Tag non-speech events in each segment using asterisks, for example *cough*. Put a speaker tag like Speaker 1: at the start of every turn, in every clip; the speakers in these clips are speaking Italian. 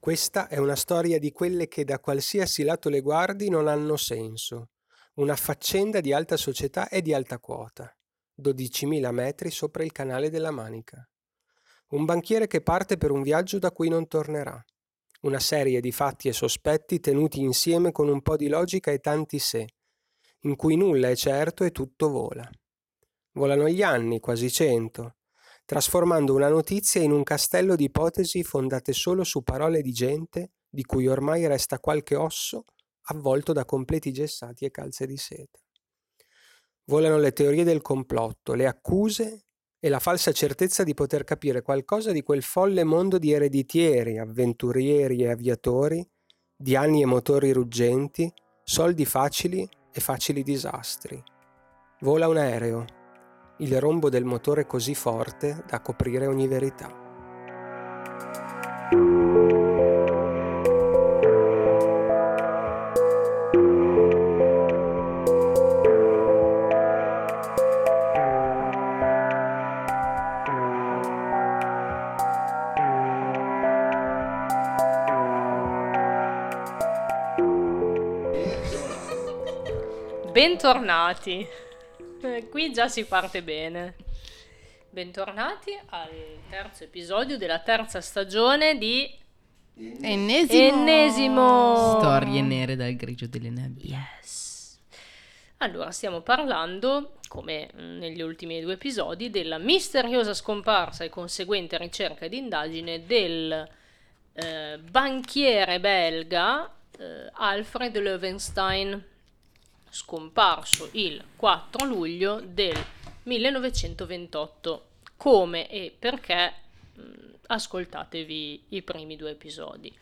Speaker 1: Questa è una storia di quelle che da qualsiasi lato le guardi non hanno senso. Una faccenda di alta società e di alta quota. 12.000 metri sopra il canale della Manica. Un banchiere che parte per un viaggio da cui non tornerà. Una serie di fatti e sospetti tenuti insieme con un po' di logica e tanti sé, in cui nulla è certo e tutto vola. Volano gli anni, quasi cento, trasformando una notizia in un castello di ipotesi fondate solo su parole di gente di cui ormai resta qualche osso avvolto da completi gessati e calze di seta. Volano le teorie del complotto, le accuse e la falsa certezza di poter capire qualcosa di quel folle mondo di ereditieri, avventurieri e aviatori, di anni e motori ruggenti, soldi facili e facili disastri. Vola un aereo, il rombo del motore così forte da coprire ogni verità.
Speaker 2: Bentornati. Eh, Qui già si parte bene. Bentornati al terzo episodio della terza stagione di
Speaker 3: Ennesimo.
Speaker 2: Ennesimo.
Speaker 3: Storie nere dal grigio delle nebbie.
Speaker 2: Yes. Allora, stiamo parlando, come mm, negli ultimi due episodi, della misteriosa scomparsa e conseguente ricerca ed indagine del eh, banchiere belga eh, Alfred Löwenstein, scomparso il 4 luglio del 1928. Come e perché? mm, Ascoltatevi i primi due episodi.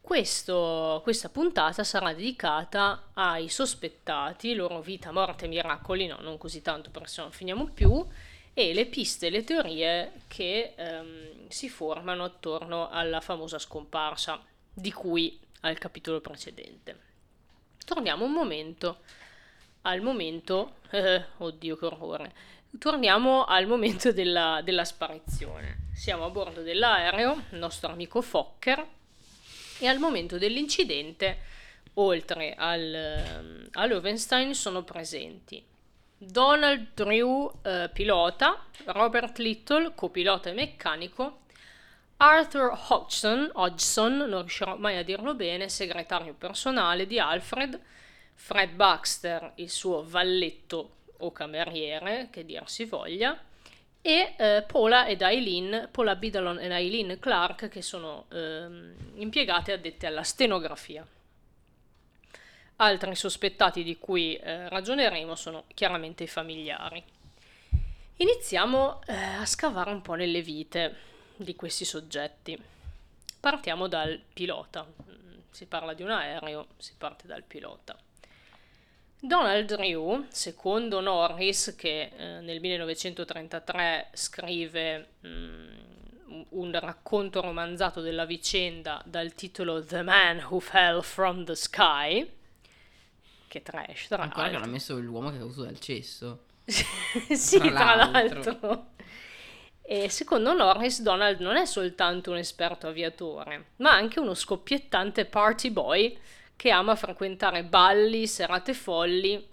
Speaker 2: Questo- questa puntata sarà dedicata ai sospettati, loro vita, morte miracoli, no, non così tanto perché se no non finiamo più, e le piste e le teorie che ehm, si formano attorno alla famosa scomparsa, di cui al capitolo precedente. Torniamo un momento al momento, eh, oddio che orrore, torniamo al momento della, della sparizione. Siamo a bordo dell'aereo, il nostro amico Fokker, e al momento dell'incidente, oltre al, ehm, a Löwenstein, sono presenti Donald Drew, eh, pilota, Robert Little, copilota e meccanico, Arthur Hodgson, Hodgson, non riuscirò mai a dirlo bene, segretario personale di Alfred, Fred Baxter, il suo valletto o cameriere, che dir si voglia, e eh, Paula ed Eileen, Paula Bidalon e Eileen Clark, che sono ehm, impiegate addette alla stenografia. Altri sospettati di cui eh, ragioneremo sono chiaramente i familiari. Iniziamo eh, a scavare un po' nelle vite di questi soggetti. Partiamo dal pilota. Si parla di un aereo, si parte dal pilota. Donald Drew, secondo Norris, che eh, nel 1933 scrive mm, un- racconto romanzato della vicenda dal titolo The Man Who Fell from the Sky, che trash, tra
Speaker 3: Ancora che
Speaker 2: l'altro.
Speaker 3: hanno messo l'uomo che è caduto dal cesso. *laughs*
Speaker 2: sì,
Speaker 3: Tra
Speaker 2: tra
Speaker 3: l'altro.
Speaker 2: l'altro. E secondo Norris, Donald non è soltanto un esperto aviatore, ma anche uno scoppiettante party boy che ama frequentare balli, serate folli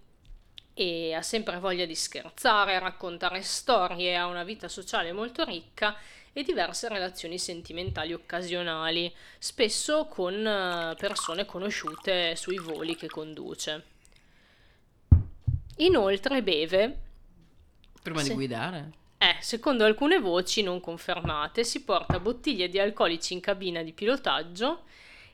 Speaker 2: e ha sempre voglia di scherzare, raccontare storie, ha una vita sociale molto ricca e diverse relazioni sentimentali occasionali, spesso con eh, persone conosciute sui voli che conduce. Inoltre beve
Speaker 3: Prima
Speaker 2: Sì.
Speaker 3: di guidare.
Speaker 2: Eh, secondo alcune voci non confermate, si porta bottiglie di alcolici in cabina di pilotaggio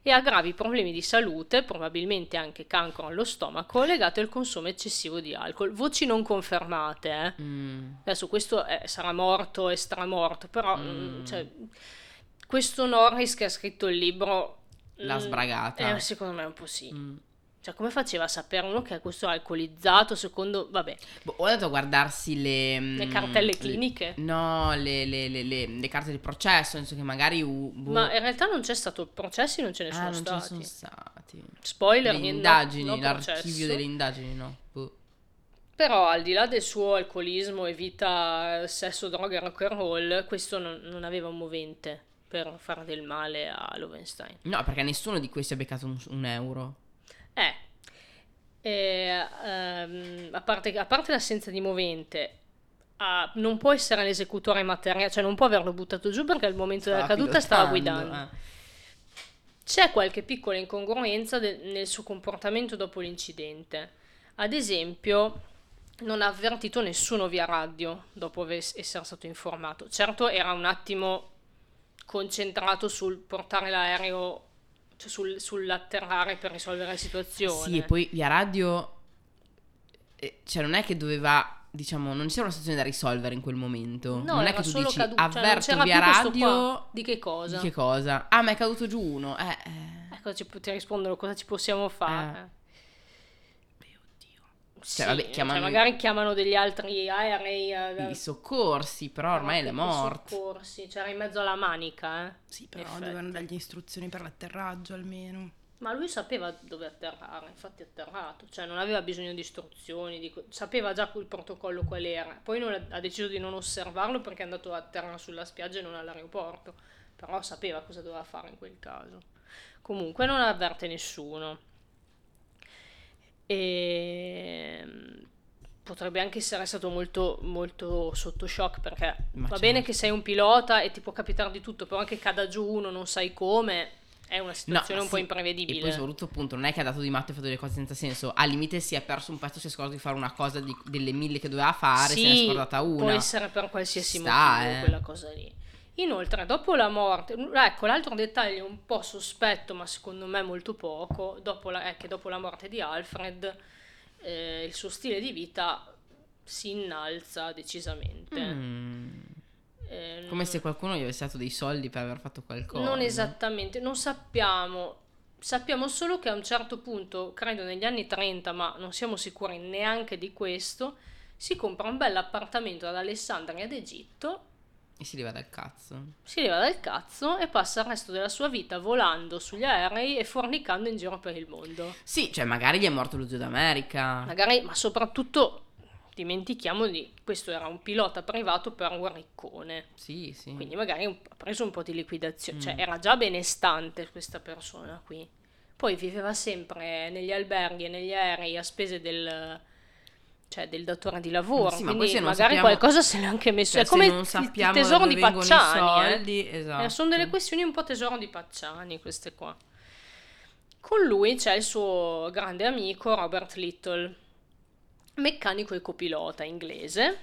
Speaker 2: e ha gravi problemi di salute, probabilmente anche cancro allo stomaco, legato al consumo eccessivo di alcol. Voci non confermate, eh.
Speaker 3: Mm.
Speaker 2: Adesso questo eh, sarà morto e stramorto, però
Speaker 3: Mm.
Speaker 2: mm, cioè, questo Norris che ha scritto il libro...
Speaker 3: L'ha
Speaker 2: mm,
Speaker 3: sbragata.
Speaker 2: Eh, secondo me è un po' sì.
Speaker 3: Mm.
Speaker 2: Cioè, come faceva a sapere uno che questo è alcolizzato, secondo... Vabbè,
Speaker 3: Boh, ho andato a guardarsi le...
Speaker 2: le
Speaker 3: mm,
Speaker 2: cartelle
Speaker 3: le-
Speaker 2: cliniche.
Speaker 3: No, le, le- le- le- le carte di processo, nel senso che magari... uh, boh.
Speaker 2: Ma in realtà non c'è stato processi, non ce ne sono
Speaker 3: ah, non ce ne
Speaker 2: stati.
Speaker 3: sono stati.
Speaker 2: Spoiler,
Speaker 3: Le indagini,
Speaker 2: no
Speaker 3: l'archivio
Speaker 2: processo.
Speaker 3: delle indagini, no. Boh.
Speaker 2: Però al di là del suo alcolismo e vita, sesso, droga e rock and roll, questo non, non aveva un movente. per fare del male a Lovenstein.
Speaker 3: No, perché nessuno di questi ha beccato un, un euro.
Speaker 2: Eh, eh, ehm, a, parte, a parte l'assenza di movente, ah, non può essere l'esecutore materiale, cioè non può averlo buttato giù perché al momento della
Speaker 3: Stava
Speaker 2: caduta stava guidando.
Speaker 3: eh.
Speaker 2: C'è qualche piccola incongruenza de- nel suo comportamento dopo l'incidente. Ad esempio, non ha avvertito nessuno via radio dopo essere stato informato. Certo, era un attimo concentrato sul portare l'aereo, cioè sul, sull'atterrare per risolvere la situazione.
Speaker 3: Sì, e poi via radio, eh, cioè non è che doveva, diciamo, non c'era una situazione da risolvere in quel momento.
Speaker 2: No,
Speaker 3: non è che tu
Speaker 2: solo
Speaker 3: dici,
Speaker 2: cadu- cioè,
Speaker 3: avverto
Speaker 2: c'era
Speaker 3: via radio...
Speaker 2: Di che cosa?
Speaker 3: Di che cosa? Ah, ma è caduto giù uno. Eh, eh.
Speaker 2: Ecco, ci, ti rispondono cosa ci possiamo fare.
Speaker 3: Beh, oddio.
Speaker 2: Sì,
Speaker 3: Cioè, vabbè,
Speaker 2: cioè,
Speaker 3: chiamano-
Speaker 2: magari chiamano degli altri aerei. eh,
Speaker 3: I soccorsi, però ormai è morto.
Speaker 2: soccorsi, c'era in mezzo alla manica, eh.
Speaker 4: Sì, però
Speaker 2: Effetti.
Speaker 4: dovevano dargli istruzioni per l'atterraggio almeno.
Speaker 2: Ma lui sapeva dove atterrare, infatti ha atterrato, cioè non aveva bisogno di istruzioni, di sapeva già il protocollo qual era. Poi non ha deciso di non osservarlo perché è andato a terra sulla spiaggia e non all'aeroporto, però sapeva cosa doveva fare in quel caso. Comunque non avverte nessuno. E potrebbe anche essere stato molto, molto sotto shock perché
Speaker 3: Ma
Speaker 2: va
Speaker 3: certo.
Speaker 2: bene che sei un pilota e ti può capitare di tutto, però anche cada giù uno non sai come, è una situazione un po'
Speaker 3: sì,
Speaker 2: imprevedibile.
Speaker 3: E poi soprattutto appunto non è che ha dato di matto e ha fatto delle cose senza senso. Al limite si è perso un pezzo, si è scordato di fare una cosa di- delle mille che doveva fare, se ne è
Speaker 2: Sì,
Speaker 3: scordata una.
Speaker 2: Può essere per qualsiasi
Speaker 3: Sta,
Speaker 2: motivo
Speaker 3: eh.
Speaker 2: quella cosa lì. Inoltre, dopo la morte, ecco l'altro dettaglio un po' sospetto, ma secondo me molto poco, dopo la- è che dopo la morte di Alfred eh, il suo stile di vita si innalza decisamente.
Speaker 3: Mm.
Speaker 2: Eh,
Speaker 3: Come se qualcuno gli avesse dato dei soldi per aver fatto qualcosa.
Speaker 2: Non esattamente, non sappiamo. Sappiamo solo che a un certo punto, credo negli anni 30, ma non siamo sicuri neanche di questo, si compra un bel appartamento ad Alessandria d'Egitto,
Speaker 3: E si leva dal cazzo.
Speaker 2: si leva dal cazzo e passa il resto della sua vita volando sugli aerei e fornicando in giro per il mondo.
Speaker 3: Sì, cioè magari gli è morto lo zio d'America.
Speaker 2: Magari, ma soprattutto dimentichiamo di questo era un pilota privato per un riccone.
Speaker 3: Sì, sì.
Speaker 2: Quindi magari ha preso un po' di liquidazione,
Speaker 3: Mm.
Speaker 2: cioè era già benestante questa persona qui. Poi viveva sempre negli alberghi e negli aerei a spese del, cioè del datore di lavoro,
Speaker 3: Sì,
Speaker 2: quindi magari
Speaker 3: sappiamo-
Speaker 2: qualcosa se l'ha anche messo.
Speaker 3: Cioè,
Speaker 2: è come il- il, tesoro di Pacciani. eh.
Speaker 3: soldi, esatto.
Speaker 2: Eh, sono delle questioni un po' tesoro di Pacciani queste qua. Con lui c'è il suo grande amico Robert Little, meccanico e copilota inglese.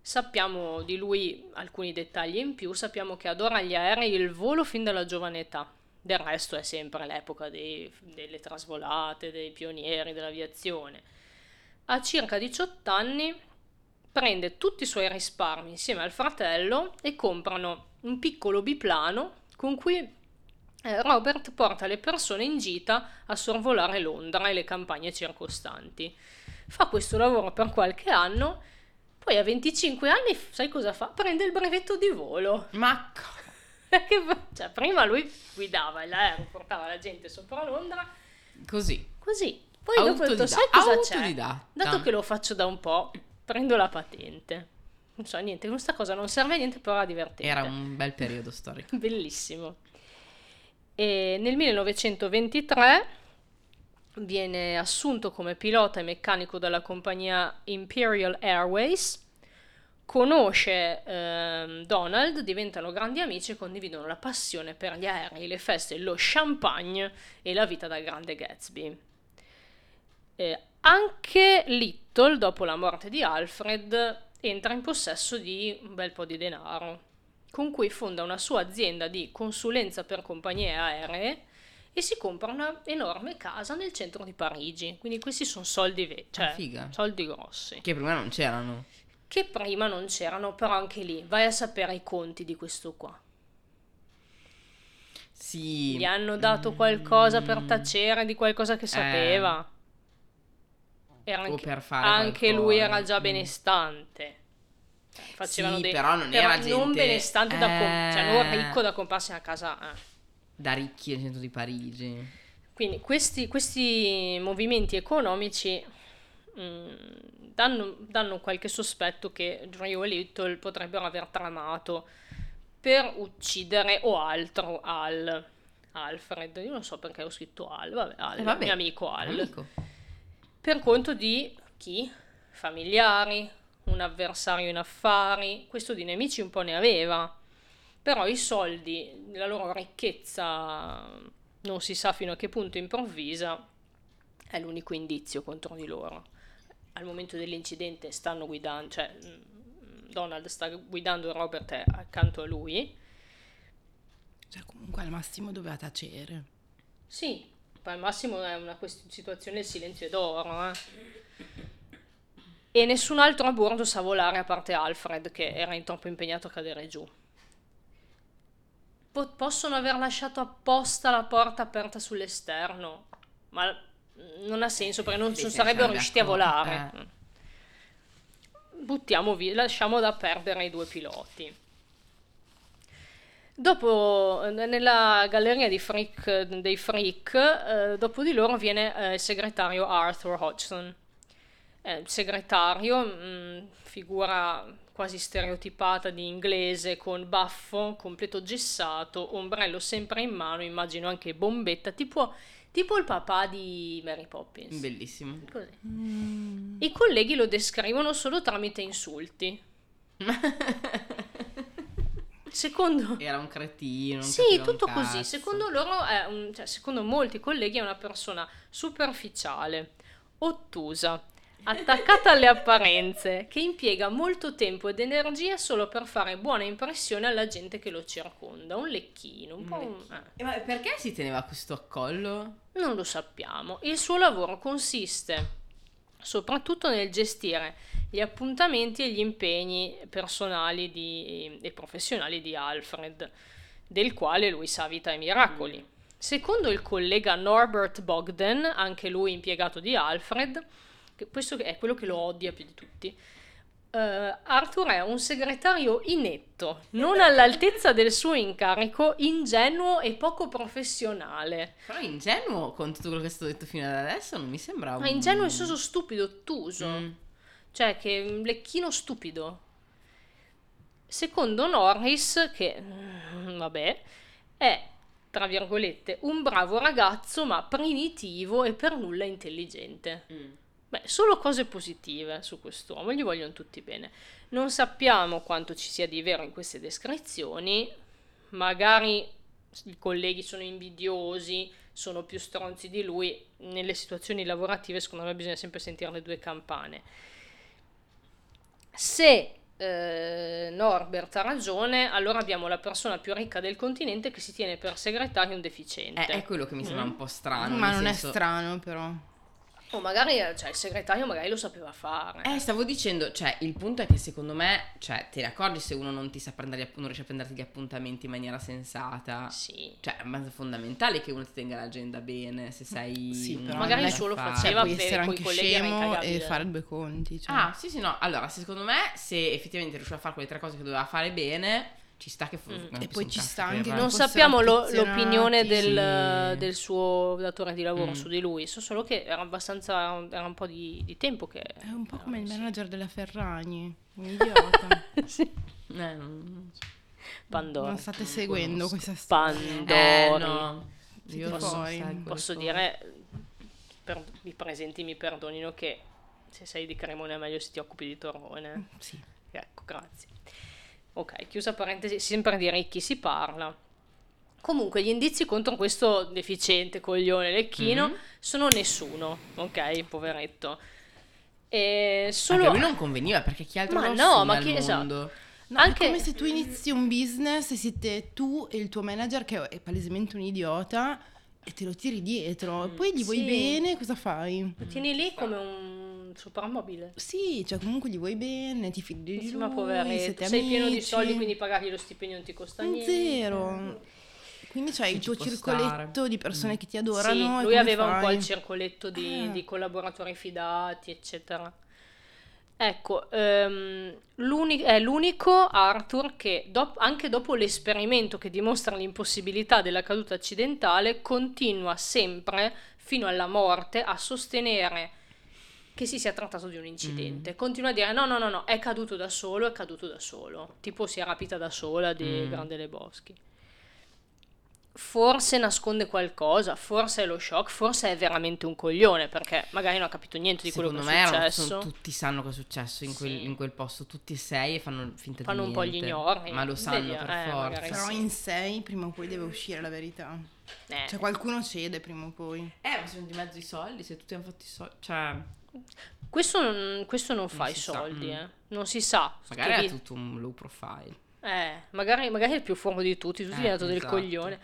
Speaker 2: Sappiamo di lui alcuni dettagli in più, sappiamo che adora gli aerei e il volo fin dalla giovane età. Del resto è sempre l'epoca dei- delle trasvolate, dei pionieri dell'aviazione. A circa 18 anni prende tutti i suoi risparmi insieme al fratello e comprano un piccolo biplano con cui eh, Robert porta le persone in gita a sorvolare Londra e le campagne circostanti. Fa questo lavoro per qualche anno, poi a 25 anni, sai cosa fa? Prende il brevetto di volo.
Speaker 3: Ma *laughs*
Speaker 2: Perché, cioè, prima lui guidava l'aereo, portava la gente sopra Londra,
Speaker 3: così.
Speaker 2: così. Poi dopo ho detto, sai cosa c'è? Dato che lo faccio da un po', prendo la patente. Non so, niente, questa cosa non serve a niente, però era divertente.
Speaker 3: Era un bel periodo storico. *laughs*
Speaker 2: Bellissimo. E nel 1923 viene assunto come pilota e meccanico dalla compagnia Imperial Airways. Conosce ehm, Donald, diventano grandi amici e condividono la passione per gli aerei, le feste, lo champagne e la vita da grande Gatsby. Eh, anche Little, dopo la morte di Alfred, entra in possesso di un bel po' di denaro, con cui fonda una sua azienda di consulenza per compagnie aeree e si compra una enorme casa nel centro di Parigi. Quindi questi sono soldi, ve- cioè,
Speaker 3: Ah,
Speaker 2: soldi grossi,
Speaker 3: Che prima non c'erano.
Speaker 2: che prima non c'erano, però anche lì vai a sapere i conti di questo qua.
Speaker 3: Sì.
Speaker 2: Gli hanno dato qualcosa per
Speaker 3: Mm.
Speaker 2: tacere di qualcosa che sapeva. Era anche, anche lui era già
Speaker 3: Mm.
Speaker 2: benestante. Facevano
Speaker 3: Sì,
Speaker 2: dei-
Speaker 3: però non era
Speaker 2: non
Speaker 3: gente-
Speaker 2: benestante da com- cioè non
Speaker 3: Eh.
Speaker 2: ricco da comprarsi una casa. eh.
Speaker 3: Da ricchi nel centro di Parigi.
Speaker 2: Quindi questi, questi movimenti economici mm, danno, danno qualche sospetto che Drew e Little potrebbero aver tramato per uccidere o altro Al. Alfred, io non so perché ho scritto Al, vabbè, Al,
Speaker 3: Eh, vabbè.
Speaker 2: mio amico Al.
Speaker 3: Amico.
Speaker 2: Per conto di chi? Familiari, un avversario in affari, questo di nemici un po' ne aveva, però i soldi, la loro ricchezza non si sa fino a che punto improvvisa, è l'unico indizio contro di loro. Al momento dell'incidente stanno guidando, cioè mm, Donald sta guidando Robert accanto a lui.
Speaker 4: Cioè, comunque al massimo doveva tacere.
Speaker 2: Sì, poi al massimo è una quest- situazione il silenzio è d'oro, eh. E nessun altro a bordo sa volare a parte Alfred che era in troppo impegnato a cadere giù. Po- possono aver lasciato apposta la porta aperta sull'esterno, ma non ha senso perché non
Speaker 3: Sì,
Speaker 2: sarebbero
Speaker 3: sarebbe
Speaker 2: riusciti a volare. Buttiamo via, lasciamo da perdere i due piloti. Dopo, eh, nella galleria di freak- dei freak, eh, dopo di loro viene eh, il segretario Arthur Hodgson. Eh, il segretario, mh, figura quasi stereotipata di inglese con baffo completo gessato, ombrello sempre in mano, immagino anche bombetta, tipo, tipo il papà di Mary Poppins.
Speaker 3: Bellissimo.
Speaker 2: Così. I colleghi lo descrivono solo tramite insulti. *laughs* Secondo *laughs*
Speaker 3: Era un cretino. non
Speaker 2: sì,
Speaker 3: un
Speaker 2: tutto così. Secondo loro, è un- cioè, secondo molti colleghi, è una persona superficiale, ottusa, *laughs* attaccata alle apparenze, che impiega molto tempo ed energia solo per fare buona impressione alla gente che lo circonda. Un lecchino, un po' un- eh.
Speaker 3: Eh, ma perché si teneva questo accollo?
Speaker 2: Non lo sappiamo. Il suo lavoro consiste soprattutto nel gestire gli appuntamenti e gli impegni personali di- e professionali di Alfred, del quale lui sa vita e miracoli. Secondo il collega Norbert Bogdan, anche lui impiegato di Alfred, questo è quello che lo odia più di tutti, eh, Arthur è un segretario inetto, non all'altezza del suo incarico, ingenuo e poco professionale.
Speaker 3: Però ingenuo con tutto quello che è stato detto fino ad adesso non mi sembra un...
Speaker 2: Ma ingenuo e soso stupido, ottuso.
Speaker 3: Mm.
Speaker 2: Cioè, che un lecchino stupido. Secondo Norris, che mm, vabbè, è tra virgolette un bravo ragazzo, ma primitivo e per nulla intelligente.
Speaker 3: Mm.
Speaker 2: Beh, solo cose positive su quest'uomo, gli vogliono tutti bene. Non sappiamo quanto ci sia di vero in queste descrizioni, magari i colleghi sono invidiosi, sono più stronzi di lui, nelle situazioni lavorative secondo me bisogna sempre sentire le due campane. Se eh, Norbert ha ragione, allora abbiamo la persona più ricca del continente che si tiene per segretario un deficiente.
Speaker 3: Eh, è quello che mi sembra
Speaker 2: Mm.
Speaker 3: un po' strano.
Speaker 4: Ma non
Speaker 3: senso-
Speaker 4: è strano, però.
Speaker 2: O magari eh, cioè, il segretario magari lo sapeva fare.
Speaker 3: Eh, stavo dicendo, cioè, il punto è che secondo me, cioè, te ne accorgi se uno non ti sa prendere, app- non riesce a prenderti gli appuntamenti in maniera sensata.
Speaker 2: Sì.
Speaker 3: Cioè, è abbastanza fondamentale che uno ti tenga l'agenda bene, se sei...
Speaker 4: Sì, però
Speaker 2: Magari il suo lo faceva.
Speaker 4: Cioè,
Speaker 2: per-
Speaker 4: essere anche scemo e fare due conti. Cioè.
Speaker 3: Ah, sì, sì, no. Allora, secondo me, se effettivamente riusciva a fare quelle tre cose che doveva fare bene, ci sta che fosse.
Speaker 2: Mm.
Speaker 4: E poi ci sta anche
Speaker 2: Non sappiamo lo- l'opinione del,
Speaker 3: Sì.
Speaker 2: del suo datore di lavoro
Speaker 3: Mm.
Speaker 2: su di lui, so solo che era abbastanza, era un po' di, di tempo che...
Speaker 4: È un po' come il
Speaker 2: sì.
Speaker 4: manager della Ferragni. *laughs* Un idiota.
Speaker 2: Sì.
Speaker 3: Eh, non...
Speaker 2: Pandora.
Speaker 4: non state seguendo
Speaker 3: conosco.
Speaker 4: questa storia.
Speaker 2: Pandora.
Speaker 3: Eh, no. Io non
Speaker 2: Posso
Speaker 3: cose.
Speaker 2: dire, per, i presenti mi perdonino che se sei di Cremone è meglio se ti occupi di Torrone.
Speaker 4: Sì.
Speaker 2: Ecco, grazie. Ok, chiusa parentesi, sempre di ricchi si parla. Comunque, gli indizi contro questo deficiente coglione lecchino
Speaker 3: Mhm.
Speaker 2: sono nessuno, ok, poveretto. E solo...
Speaker 3: Anche lui non conveniva perché chi altro
Speaker 2: Ma
Speaker 3: lo
Speaker 2: no, ma
Speaker 3: al
Speaker 2: chi- esatto.
Speaker 3: mondo?
Speaker 4: No,
Speaker 2: Anche-
Speaker 4: è come se tu inizi un business e siete tu e il tuo manager che è palesemente un idiota e te lo tiri dietro. E poi gli vuoi
Speaker 2: Sì.
Speaker 4: bene, cosa fai?
Speaker 2: Lo tieni lì come un soprammobile.
Speaker 4: Sì, cioè comunque gli vuoi bene, ti fidi di
Speaker 2: Sì,
Speaker 4: lui,
Speaker 2: ma poveretto, sei pieno di
Speaker 4: amici.
Speaker 2: soldi, quindi pagargli lo stipendio non ti costa niente.
Speaker 4: zero. Quindi c'hai
Speaker 3: Sì,
Speaker 4: il tuo circoletto
Speaker 3: stare.
Speaker 4: di persone che ti
Speaker 2: Sì,
Speaker 4: adorano. e
Speaker 2: lui aveva un po'
Speaker 4: fai?
Speaker 2: il circoletto di,
Speaker 4: Eh.
Speaker 2: di collaboratori fidati, eccetera. Ecco, l'uni- è l'unico Arthur che dop- anche dopo l'esperimento che dimostra l'impossibilità della caduta accidentale continua sempre fino alla morte a sostenere che si sia trattato di un incidente.
Speaker 3: Mm.
Speaker 2: Continua a dire no, no, no, no, è caduto da solo, è caduto da solo. Tipo si è rapita da sola di
Speaker 3: Mm.
Speaker 2: Grande Le Boschi. Forse nasconde qualcosa, forse è lo shock, forse è veramente un coglione perché magari non ha capito niente di quello
Speaker 3: Secondo
Speaker 2: che
Speaker 3: me
Speaker 2: è successo.
Speaker 3: sono- tutti sanno cosa è successo in quel,
Speaker 2: Sì.
Speaker 3: in quel posto, tutti e sei e fanno finta
Speaker 2: Fanno
Speaker 3: di
Speaker 2: un po'
Speaker 3: niente.
Speaker 2: gli ignori.
Speaker 3: Ma lo sanno
Speaker 2: Vedi,
Speaker 3: per
Speaker 2: eh,
Speaker 3: forza.
Speaker 4: Però
Speaker 2: sì.
Speaker 4: in sei prima o poi deve uscire la verità.
Speaker 2: Eh.
Speaker 4: Cioè qualcuno cede prima o poi.
Speaker 3: Eh, ma sono di mezzo i soldi, se tutti hanno fatto i soldi, cioè,
Speaker 2: Questo non, questo non fa i
Speaker 3: si sa,
Speaker 2: soldi,
Speaker 3: mm.
Speaker 2: eh. Non si sa.
Speaker 3: magari è
Speaker 2: vi-
Speaker 3: tutto un low profile.
Speaker 2: Eh, magari, magari è il più furbo di tutti, tutti
Speaker 3: Eh,
Speaker 2: gli hanno dato del
Speaker 3: esatto.
Speaker 2: coglione.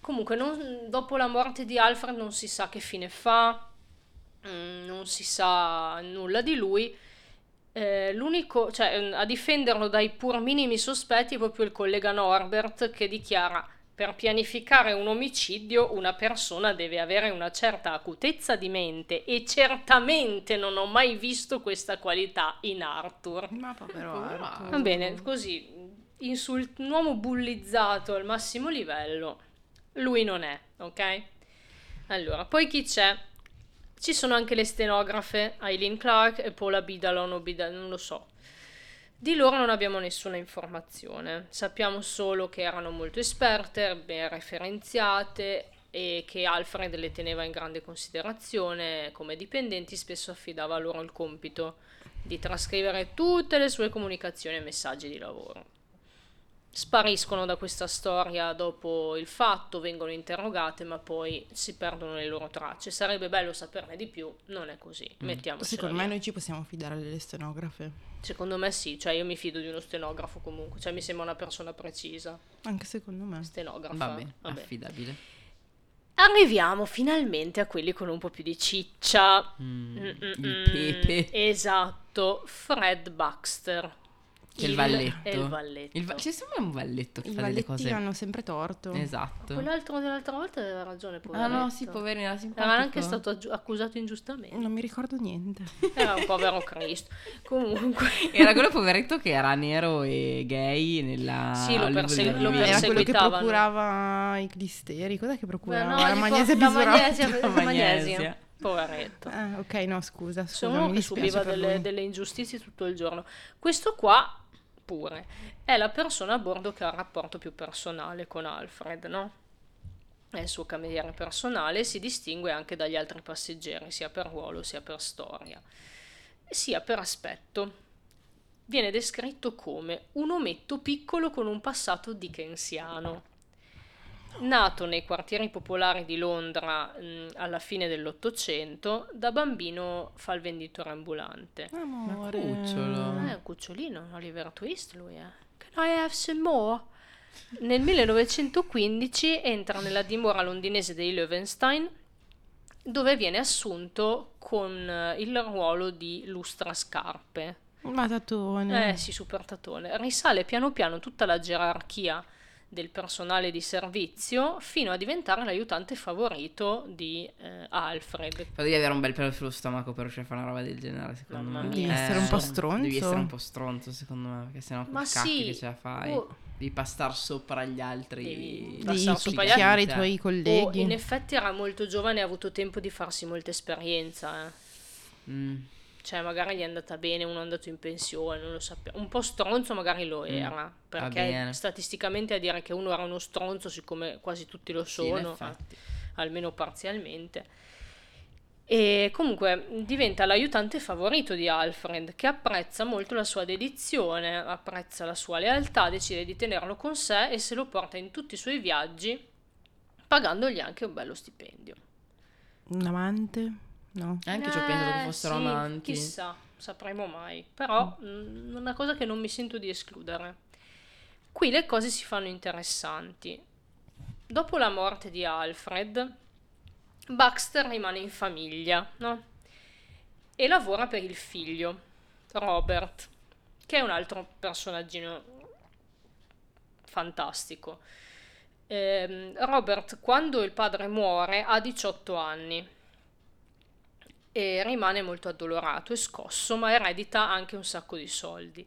Speaker 2: Comunque, non- dopo la morte di Alfred non si sa che fine fa, mm, non si sa nulla di lui. Eh, l'unico, cioè, mm, a difenderlo dai pur minimi sospetti è proprio il collega Norbert che dichiara per pianificare un omicidio una persona deve avere una certa acutezza di mente e certamente non ho mai visto questa qualità in Arthur.
Speaker 4: Ma povero Arthur.
Speaker 2: Va bene, così insult- un uomo bullizzato al massimo livello, lui non è, ok? Allora, poi chi c'è? Ci sono anche le stenografe, Eileen Clark e Paula Bidalon o Bida- non lo so. Di loro non abbiamo nessuna informazione, sappiamo solo che erano molto esperte, ben referenziate e che Alfred le teneva in grande considerazione come dipendenti, spesso affidava loro il compito di trascrivere tutte le sue comunicazioni e messaggi di lavoro. Spariscono da questa storia dopo il fatto, vengono interrogate, ma poi si perdono le loro tracce. Sarebbe bello saperne di più, non è così. Mettiamoci
Speaker 4: Secondo me noi ci possiamo fidare delle stenografe.
Speaker 2: Secondo me sì, cioè io mi fido di uno stenografo comunque, cioè mi sembra una persona precisa.
Speaker 4: Anche secondo me.
Speaker 2: Stenografa.
Speaker 3: Vabbè,
Speaker 2: vabbè.
Speaker 3: affidabile.
Speaker 2: Arriviamo finalmente a quelli con un po' più di ciccia.
Speaker 3: Mm,
Speaker 2: Mm-mm-mm.
Speaker 3: il pepe.
Speaker 2: Esatto, Fred Baxter.
Speaker 3: Che è il valletto.
Speaker 2: È il valletto.
Speaker 3: Il va- ci sembra un valletto che
Speaker 4: I
Speaker 3: fa delle cose.
Speaker 4: hanno sempre torto.
Speaker 3: Esatto.
Speaker 2: Quell'altro dell'altra volta aveva ragione,
Speaker 3: Ah
Speaker 2: poveretto.
Speaker 3: no, sì, poverino, era simpatico.
Speaker 2: Era anche stato aggiu- accusato ingiustamente.
Speaker 4: Non mi ricordo niente. *laughs*
Speaker 2: Era un povero Cristo. Comunque, *laughs*
Speaker 3: Era quello poveretto che era nero e gay nella...
Speaker 2: Sì, lo perse- lo
Speaker 3: di-
Speaker 4: Era quello che
Speaker 2: perseguitavano.
Speaker 4: procurava i clisteri. Cos'è che procurava?
Speaker 2: no,
Speaker 4: la magnesia
Speaker 2: po- la
Speaker 4: bisurata.
Speaker 2: magnesia, la magnesia. Poveretto.
Speaker 4: Ah, ok, no, scusa, scusa,
Speaker 2: Sono che subiva delle, delle ingiustizie tutto il giorno. Questo qua, pure, è la persona a bordo che ha il rapporto più personale con Alfred, no? È il suo cameriere personale, si distingue anche dagli altri passeggeri, sia per ruolo sia per storia, sia per aspetto. Viene descritto come un ometto piccolo con un passato dickensiano. Nato nei quartieri popolari di Londra mh, alla fine dell'Ottocento, da bambino fa il venditore ambulante.
Speaker 4: Amore.
Speaker 3: cucciolo.
Speaker 2: Eh, è un cucciolino, un Oliver Twist lui è. Can I have some more? Nel 1915 entra nella dimora londinese dei Löwenstein, dove viene assunto con eh, il ruolo di lustrascarpe.
Speaker 4: Ma tatone.
Speaker 2: Eh sì, super tatone. Risale piano piano tutta la gerarchia del personale di servizio fino a diventare l'aiutante favorito di eh, Alfred.
Speaker 3: Però devi avere un bel pelo sullo stomaco per riuscire a fare una roba del genere, secondo
Speaker 2: Mamma
Speaker 3: me.
Speaker 4: Devi essere un po'
Speaker 3: Eh,
Speaker 4: stronzo.
Speaker 3: Devi essere un po' stronzo, secondo me, perché sennò
Speaker 2: Ma sì,
Speaker 3: che ce la fai.
Speaker 2: oh.
Speaker 3: Devi passare sopra gli altri.
Speaker 2: Devi passare sopra gli
Speaker 4: i tuoi
Speaker 2: Oh,
Speaker 4: colleghi.
Speaker 2: in effetti era molto giovane e ha avuto tempo di farsi molta esperienza. eh.
Speaker 3: Mm.
Speaker 2: Cioè, magari gli è andata bene, uno è andato in pensione, non lo sappiamo. Un po' stronzo magari lo era, perché
Speaker 3: bene.
Speaker 2: statisticamente a dire che uno era uno stronzo, siccome quasi tutti lo
Speaker 3: Sì,
Speaker 2: sono,
Speaker 3: effetti.
Speaker 2: eh, almeno parzialmente. E comunque diventa l'aiutante favorito di Alfred, che apprezza molto la sua dedizione, apprezza la sua lealtà, decide di tenerlo con sé e se lo porta in tutti i suoi viaggi, pagandogli anche un bello stipendio.
Speaker 4: Un amante? No.
Speaker 3: Anche ci ho pensato che
Speaker 2: Eh,
Speaker 3: fossero
Speaker 2: sì,
Speaker 3: amanti.
Speaker 2: Chissà, sapremo mai. Però mm, una cosa che non mi sento di escludere. Qui le cose si fanno interessanti. Dopo la morte di Alfred, Baxter rimane in famiglia, no? E lavora per il figlio, Robert, che è un altro personaggino fantastico. Ehm, Robert, quando il padre muore, ha 18 anni e rimane molto addolorato e scosso, ma eredita anche un sacco di soldi.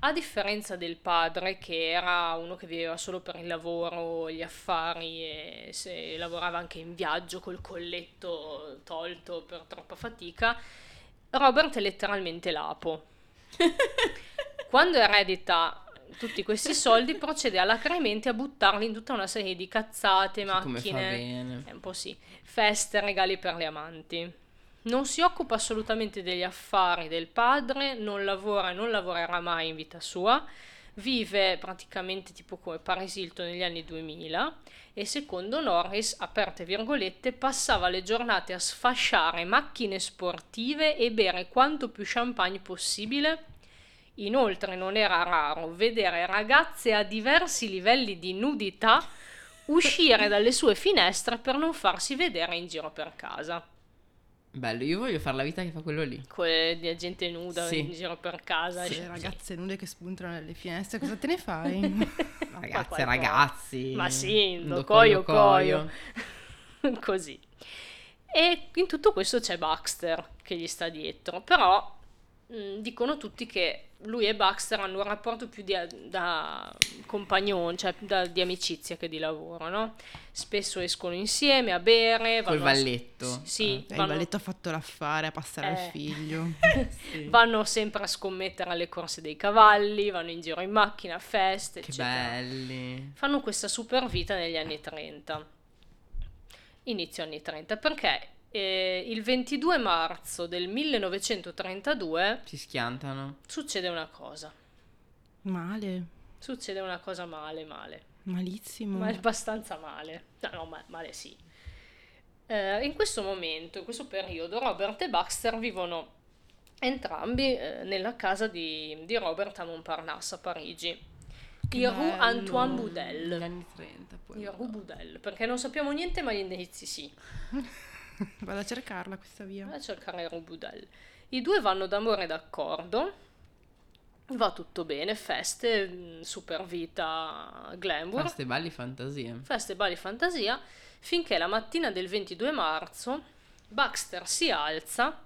Speaker 2: A differenza del padre, che era uno che viveva solo per il lavoro, gli affari e se lavorava anche in viaggio col colletto tolto per troppa fatica, Robert è letteralmente lapo. *laughs* Quando eredita tutti questi soldi procede alacremente a buttarli in tutta una serie di cazzate, macchine, è un po' sì, feste, regali per le amanti. Non si occupa assolutamente degli affari del padre, non lavora e non lavorerà mai in vita sua, vive praticamente tipo come Paris Hilton negli anni 2000 e secondo Norris, aperte virgolette, passava le giornate a sfasciare macchine sportive e bere quanto più champagne possibile. Inoltre non era raro vedere ragazze a diversi livelli di nudità uscire dalle sue finestre per non farsi vedere in giro per casa.
Speaker 3: Bello, io voglio fare la vita che fa quello lì.
Speaker 2: Quelle di gente nuda
Speaker 3: Sì.
Speaker 2: in giro per casa.
Speaker 4: Sì,
Speaker 2: Sì.
Speaker 4: ragazze nude che spuntano dalle finestre, cosa te ne *laughs* fai?
Speaker 3: Ragazze,
Speaker 2: qualcosa.
Speaker 3: ragazzi.
Speaker 2: Ma sì, lo coio coio. *laughs* Così. E in tutto questo c'è Baxter che gli sta dietro, però mh, dicono tutti che lui e Baxter hanno un rapporto più di, da compagnon, cioè da- di amicizia che di lavoro, no? Spesso escono insieme a bere,
Speaker 3: Col
Speaker 2: vanno a-
Speaker 3: valletto.
Speaker 2: Sì,
Speaker 4: Eh, il
Speaker 2: vanno-
Speaker 4: balletto ha fatto l'affare a passare
Speaker 2: Eh.
Speaker 4: al figlio. *laughs*
Speaker 3: Sì.
Speaker 2: vanno sempre a scommettere alle corse dei cavalli, vanno in giro in macchina, a feste,
Speaker 3: Che
Speaker 2: eccetera.
Speaker 3: belli.
Speaker 2: fanno questa super vita negli anni 30. Inizio anni 30, perché eh, il 22 marzo del 1932
Speaker 3: Si schiantano.
Speaker 2: succede una cosa.
Speaker 4: Male,
Speaker 2: Succede una cosa male, male.
Speaker 4: malissimo.
Speaker 2: Ma è abbastanza male. No, no, ma- male sì. Eh, in questo momento, in questo periodo, Robert e Baxter vivono entrambi eh, nella casa di, di Robert a Montparnasse, a Parigi.
Speaker 4: Che
Speaker 2: Il Rue. Antoine
Speaker 3: Negli
Speaker 2: Boudel.
Speaker 3: anni 30 poi.
Speaker 2: Il Rue Boudel, perché non sappiamo niente, ma gli indizi sì. *laughs* *laughs*
Speaker 4: Vado a cercarla questa via.
Speaker 2: Vai a cercare Boudel. I due vanno d'amore d'accordo. Va tutto bene, feste, mh, super vita, glamour.
Speaker 3: Queste balli fantasie.
Speaker 2: feste, balli, fantasia, finché la mattina del 22 marzo Baxter si alza,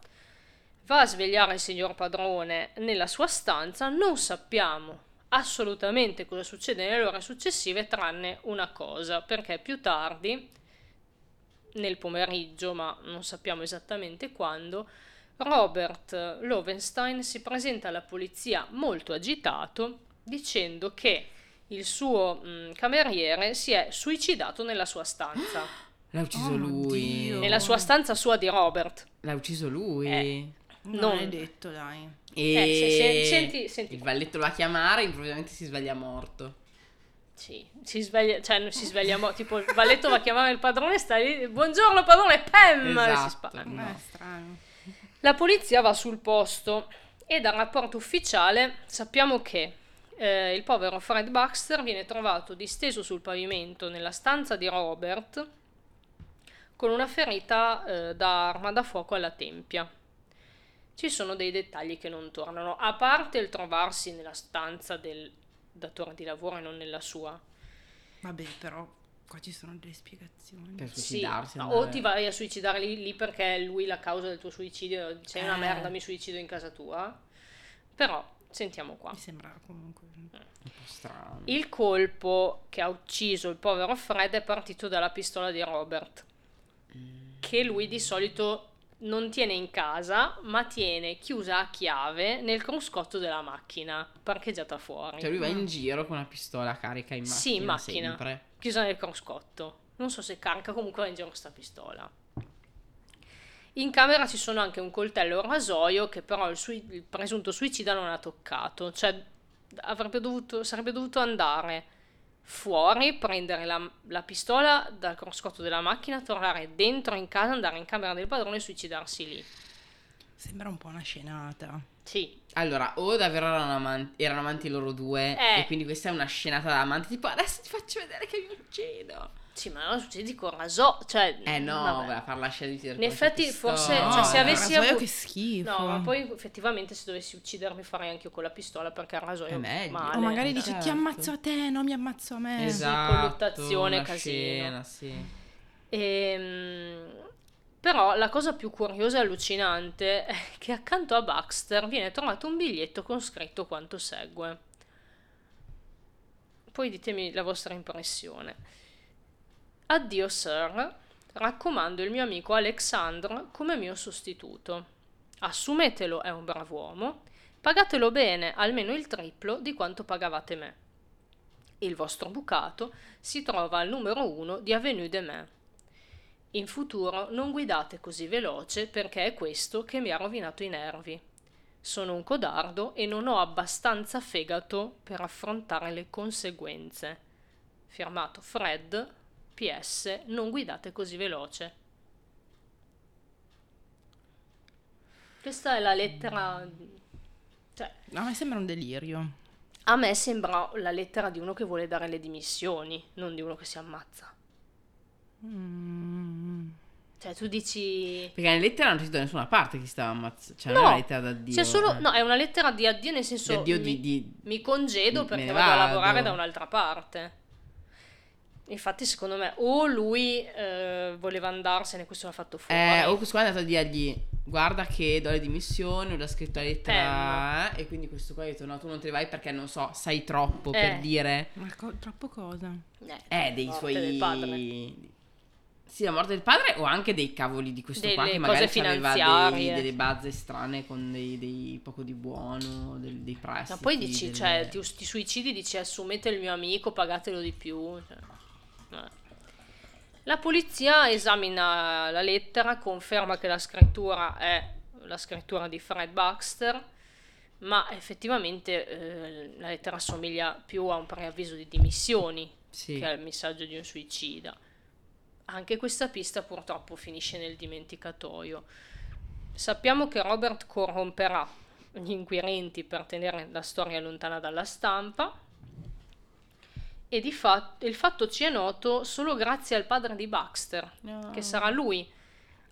Speaker 2: va a svegliare il signor padrone nella sua stanza, non sappiamo assolutamente cosa succede nelle ore successive tranne una cosa, perché più tardi, nel pomeriggio, ma non sappiamo esattamente quando, Robert Lovenstein si presenta alla polizia molto agitato dicendo che il suo mh, cameriere si è suicidato nella sua stanza, *gasps*
Speaker 3: L'ha ucciso
Speaker 4: Oh,
Speaker 3: lui.
Speaker 4: Dio.
Speaker 2: nella sua stanza sua di Robert.
Speaker 3: L'ha ucciso lui.
Speaker 2: Eh.
Speaker 4: Non
Speaker 2: non-
Speaker 4: è detto, dai.
Speaker 3: E
Speaker 2: Eh, se- se- senti- senti
Speaker 3: il valletto lo va a chiamare, improvvisamente si sveglia morto.
Speaker 2: Sì, si sveglia, cioè non si sveglia, mo- tipo il valletto va a chiamare il padrone, sta lì, buongiorno padrone, pam, e si
Speaker 3: Esatto.
Speaker 2: spara.
Speaker 3: No.
Speaker 4: Strano.
Speaker 2: La polizia va sul posto e dal rapporto ufficiale sappiamo che eh, il povero Fred Baxter viene trovato disteso sul pavimento nella stanza di Robert con una ferita eh, da arma da fuoco alla tempia. Ci sono dei dettagli che non tornano, a parte il trovarsi nella stanza del datore di lavoro e non nella sua.
Speaker 4: Vabbè, però qua ci sono delle spiegazioni.
Speaker 3: Per
Speaker 2: Sì,
Speaker 3: suicidarsi.
Speaker 2: o
Speaker 3: andare-
Speaker 2: ti vai a suicidare lì, lì perché è lui la causa del tuo suicidio, sei una
Speaker 4: Eh.
Speaker 2: merda, mi suicido in casa tua. Però, sentiamo qua.
Speaker 4: Mi sembra comunque...
Speaker 3: Un po' strano.
Speaker 2: Il colpo che ha ucciso il povero Fred è partito dalla pistola di Robert, che lui di solito non tiene in casa, ma tiene chiusa a chiave nel cruscotto della macchina, parcheggiata fuori.
Speaker 3: Cioè lui va in giro con una pistola carica in macchina.
Speaker 2: Sì, in macchina.
Speaker 3: Sempre.
Speaker 2: chiusa nel cruscotto. Non so se carica, comunque va in giro questa pistola. In camera ci sono anche un coltello e un rasoio che però il, sui- il presunto suicida non ha toccato. Cioè avrebbe dovuto, sarebbe dovuto andare fuori, prendere la, la pistola dal cruscotto della macchina, tornare dentro in casa, andare in camera del padrone e suicidarsi lì.
Speaker 4: Sembra un po' una scenata.
Speaker 2: Sì,
Speaker 3: Allora, o davvero erano amanti, erano amanti loro due,
Speaker 2: Eh.
Speaker 3: e quindi questa è una scenata da amanti, tipo adesso ti faccio vedere che mi uccido.
Speaker 2: Sì, ma non succedi con rasoio. Cioè,
Speaker 3: Eh no,
Speaker 2: vabbè.
Speaker 3: di uccidere
Speaker 2: In effetti, forse-
Speaker 3: pistola.
Speaker 2: cioè, se avessi
Speaker 4: rasoio
Speaker 2: avuto-
Speaker 4: che schifo.
Speaker 2: No, ma poi effettivamente se dovessi uccidermi farei anche io con la pistola perché il rasoio
Speaker 3: È meglio.
Speaker 2: male.
Speaker 4: O magari dici
Speaker 3: certo.
Speaker 4: ti ammazzo a te, no mi ammazzo a me.
Speaker 3: Esatto,
Speaker 2: colluttazione,
Speaker 3: una
Speaker 2: casino.
Speaker 3: scena, sì.
Speaker 2: Ehm, però la cosa più curiosa e allucinante è che accanto a Baxter viene trovato un biglietto con scritto quanto segue. Poi ditemi la vostra impressione. Addio sir, raccomando il mio amico Alexandre come mio sostituto. Assumetelo, è un brav'uomo. Pagatelo bene, almeno il triplo di quanto pagavate me. Il vostro bucato si trova al numero 1 di Avenue de Main. In futuro non guidate così veloce perché è questo che mi ha rovinato i nervi. Sono un codardo e non ho abbastanza fegato per affrontare le conseguenze. Firmato Fred, PS, non guidate così veloce. Questa è la lettera... Cioè,
Speaker 4: A me sembra un delirio.
Speaker 2: a me sembra la lettera di uno che vuole dare le dimissioni, non di uno che si ammazza.
Speaker 4: Mm.
Speaker 2: Cioè, tu dici...
Speaker 3: Perché nella lettera non c'è da nessuna parte che si stava ammazzando. Cioè, non è
Speaker 2: No,
Speaker 3: una lettera d'addio.
Speaker 2: C'è solo...
Speaker 3: eh.
Speaker 2: No, è una lettera di addio nel
Speaker 3: Di
Speaker 2: senso...
Speaker 3: addio
Speaker 2: mi,
Speaker 3: di, di-
Speaker 2: mi congedo perché vado a lavorare da un'altra parte. Infatti, secondo me, o lui eh, voleva andarsene, questo l'ha fatto fuori.
Speaker 3: Eh, o questo qua è andato a dirgli guarda che do le dimissioni, ho già scritto la lettera eh, e quindi questo qua ha detto no tu non te ne vai perché non so, sai troppo per
Speaker 2: Eh.
Speaker 3: dire
Speaker 4: Ma co- troppo cosa?
Speaker 3: eh dei
Speaker 2: morte
Speaker 3: suoi
Speaker 2: del padre.
Speaker 3: Sì, la morte del padre o anche dei cavoli di questo qua
Speaker 2: Delle
Speaker 3: che magari aveva dei, delle bazze strane con dei, dei poco di buono, del- dei prestiti.
Speaker 2: Ma poi dici,
Speaker 3: delle-
Speaker 2: cioè, ti, ti suicidi, dici assumete il mio amico, pagatelo di più. cioè, eh. La polizia esamina la lettera, conferma che la scrittura è la scrittura di Fred Baxter, ma effettivamente eh, la lettera assomiglia più a un preavviso di dimissioni
Speaker 3: Sì.
Speaker 2: che al messaggio di un suicida. Anche questa pista purtroppo finisce nel dimenticatoio. Sappiamo che Robert corromperà gli inquirenti per tenere la storia lontana dalla stampa e di fatto il fatto ci è noto solo grazie al padre di Baxter,
Speaker 3: No.
Speaker 2: che sarà lui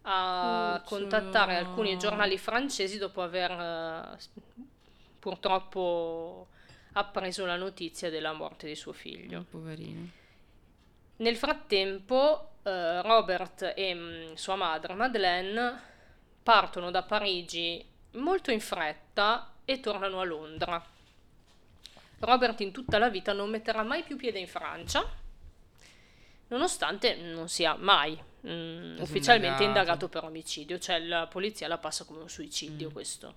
Speaker 2: a
Speaker 3: Cucciolo.
Speaker 2: contattare alcuni giornali francesi dopo aver eh, purtroppo appreso la notizia della morte di suo figlio.
Speaker 3: Poverino.
Speaker 2: Nel frattempo, eh, Robert e mm, sua madre, Madeleine, partono da Parigi molto in fretta e tornano a Londra. Robert in tutta la vita non metterà mai più piede in Francia, nonostante non sia mai mm, ufficialmente
Speaker 3: indagato.
Speaker 2: indagato per omicidio, cioè la polizia la passa come un suicidio
Speaker 3: Mm.
Speaker 2: questo.